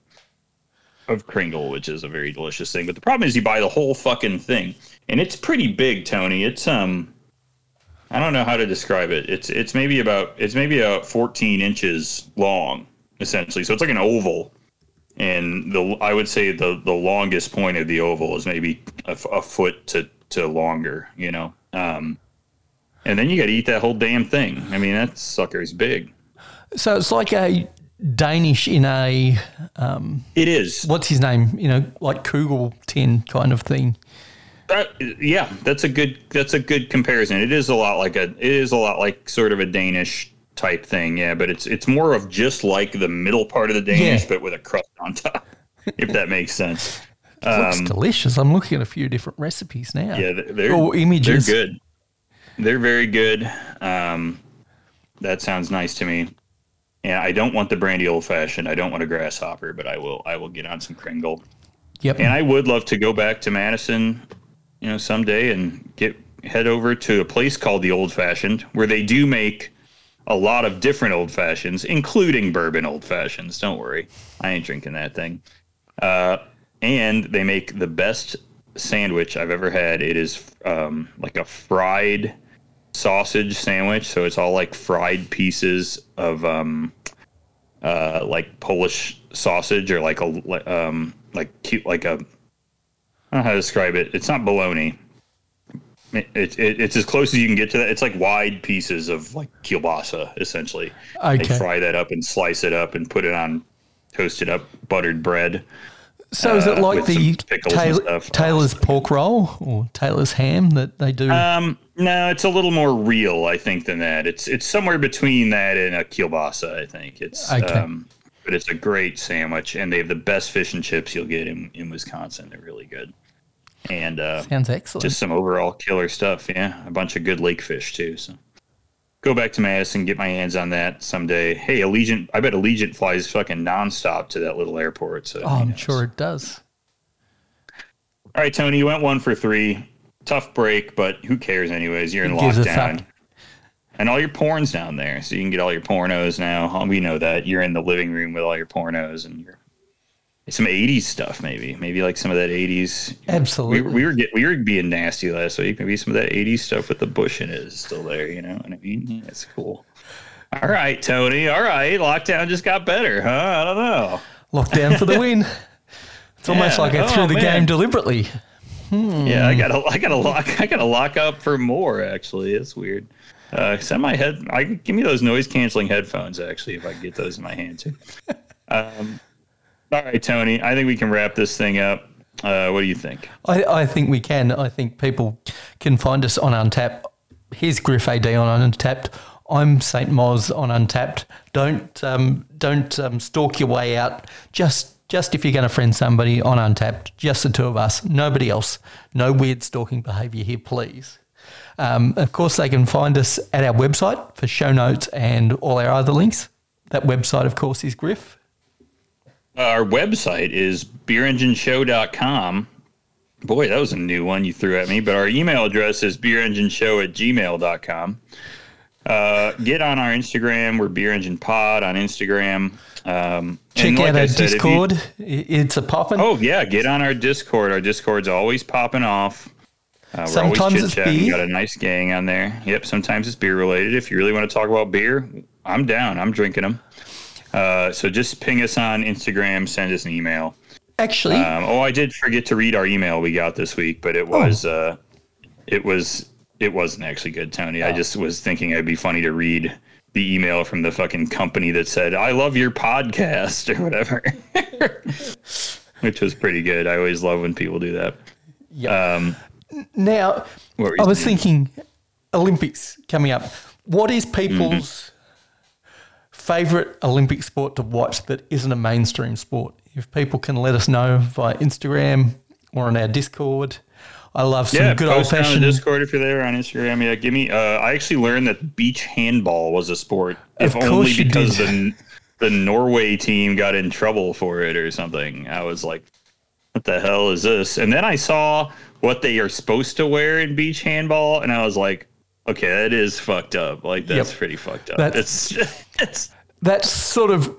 of Kringle, which is a very delicious thing. But the problem is, you buy the whole fucking thing, and it's pretty big, Tony. It's um, I don't know how to describe it. It's it's maybe about it's maybe about 14 inches long, essentially. So it's like an oval, and the I would say the the longest point of the oval is maybe a foot to to longer. You know, um, and then you got to eat that whole damn thing. I mean, that sucker's big. so it's like a Danish in a Um, It is. what's his name? You know, like Kugel tin kind of thing. Uh, yeah, that's a good that's a good comparison. It is a lot like a it is a lot like sort of a Danish type thing, yeah. But it's it's more of just like the middle part of the Danish, Yeah. but with a crust on top, if that makes sense. looks delicious. I'm looking at a few different recipes now. Um, Yeah, they're they're, images. they're good. They're very good. Um, that sounds nice to me. Yeah, I don't want the brandy old fashioned. I don't want a grasshopper, but I will. I will get on some Kringle. Yep. And I would love to go back to Madison, you know, someday and get head over to a place called the Old Fashioned, where they do make a lot of different old fashions, including bourbon old fashions. Don't worry, I ain't drinking that thing. Uh, and they make the best sandwich I've ever had. It is um, like a fried sausage sandwich, so it's all like fried pieces of um, uh, like Polish sausage or like a um, like cute like a I don't know how to describe it. It's not bologna. It, it, it's as close as you can get to that. It's like wide pieces of like kielbasa, essentially. Okay. They fry that up and slice it up and put it on toasted up buttered bread. so is it uh, like the some pickles and Taylor. Taylor's pork roll or Taylor's ham that they do? Um, no, it's a little more real, I think, than that. It's it's somewhere between that and a kielbasa. I think it's. Okay. Um, but it's a great sandwich, and they have the best fish and chips you'll get in, in Wisconsin. They're really good, and uh, Sounds excellent. just some overall killer stuff. Yeah, a bunch of good lake fish too. So go back to Madison, get my hands on that someday. Hey, Allegiant, I bet Allegiant flies fucking nonstop to that little airport. So oh, I'm sure it does. All right, Tony, you went one for three. Tough break, but who cares anyways? You're in lockdown. And all your porn's down there, so you can get all your pornos now. We know that you're in the living room with all your pornos and your some '80s stuff, maybe, maybe like some of that '80s. Absolutely. We, we were get, we were being nasty last week. Maybe some of that '80s stuff with the bush in it is still there. You know what I mean? That's cool. All right, Tony. All right, lockdown just got better, huh? I don't know. Lockdown for the win. It's almost like I Oh, threw the man. game deliberately. Yeah, I gotta, I gotta lock, I gotta lock up for more. Actually, it's weird. Uh, send my head. I give me those noise canceling headphones. Actually, if I can get those in my hand too. Um, all right, Tony. I think we can wrap this thing up. Uh, what do you think? I, I think we can. I think people can find us on Untappd. Here's Griff AD on Untappd. I'm Saint Moz on Untappd. Don't um, don't um, stalk your way out. Just just if you're going to friend somebody on Untappd, just the two of us, nobody else. No weird stalking behaviour here, please. Um, of course, they can find us at our website for show notes and all our other links. That website, of course, is Griff. Our website is beerengineshow.com. Boy, that was a new one you threw at me. But our email address is beerengineshow at gmail.com. Uh, get on our Instagram. We're Beer Engine Pod on Instagram. Um, Check like out our said, if you- Discord. It's a popping. Oh yeah, get on our Discord. Our Discord's always popping off. Uh, we're Sometimes always it's beer. Got a nice gang on there. Yep. Sometimes it's beer related. If you really want to talk about beer, I'm down. I'm drinking them. Uh, so just ping us on Instagram. Send us an email. Actually, Um, oh, I did forget to read our email we got this week, but it was uh, it was it wasn't actually good, Tony. I just was thinking it'd be funny to read the email from the fucking company that said, "I love your podcast" or whatever, which was pretty good. I always love when people do that. Yeah. Um, Now, What were you I was thinking Olympics coming up. What is people's Mm-hmm. Favourite Olympic sport to watch that isn't a mainstream sport? If people can let us know via Instagram or on our Discord. I love some yeah, good old post it on the fashioned. Discord if you're there on Instagram. Yeah, give me. Uh, I actually learned that beach handball was a sport, if only because the the Norway team got in trouble for it or something. I was like, "What the hell is this?" And then I saw what they are supposed to wear in beach handball, and I was like, "Okay, that is fucked up. Like that's Yep. pretty fucked up. That's- it's it's That's sort of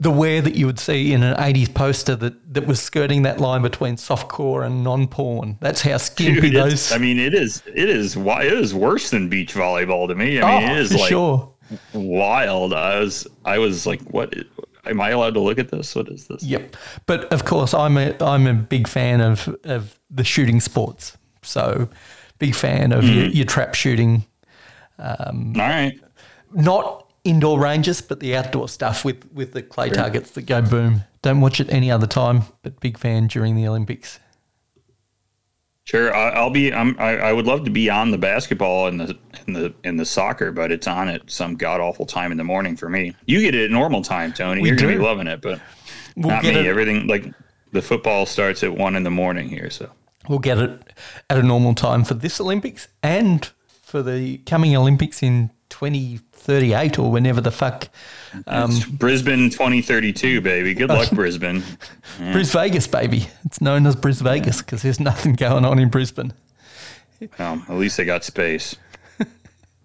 the wear that you would see in an 80s poster that, that was skirting that line between softcore and non porn. That's how skimpy Dude, those. I mean, it is. It is. wi- It is worse than beach volleyball to me. I mean, oh, it is like sure. wild. I was. I was like, "What? Am I allowed to look at this? What is this?" Yep. But of course, I'm a I'm a big fan of of the shooting sports. So, big fan of hmm. your, your trap shooting. Um, All right. Not indoor ranges, but the outdoor stuff with with the clay targets that go boom. Don't watch it any other time, but big fan during the Olympics. Sure, I, I'll be. I'm, I, I would love to be on the basketball and the in the in the soccer, but it's on at some god awful time in the morning for me. You get it at normal time, Tony. We You're gonna be loving it, but We'll not get me. it. Everything like the football starts at one in the morning here, so We'll get it at a normal time for this Olympics and for the coming Olympics in 2038 or whenever the fuck. Um, Brisbane 2032, baby. Good luck, Brisbane. Bris Vegas, baby. It's known as Bris Vegas because there's nothing going on in Brisbane. Well, at least they got space. All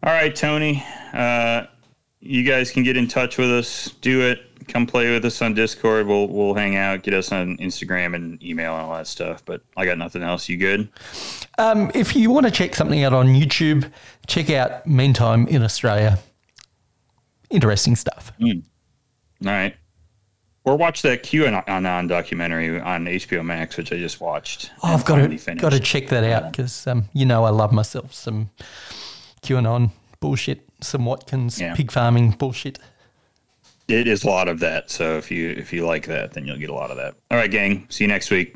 right, Tony. Uh, you guys can get in touch with us. Do it. Come play with us on Discord. We'll we'll hang out. Get us on Instagram and email and all that stuff. But I got nothing else. You good? Um, if you want to check something out on YouTube, check out Meantime in Australia. Interesting stuff. All right. Or watch that QAnon documentary on HBO Max, which I just watched. Oh, I've got to finished. got to check that out because um, you know I love myself some QAnon bullshit, some Watkins Yeah. pig farming bullshit. It is a lot of that. So if you if you like that, then you'll get a lot of that. All right, gang. See you next week.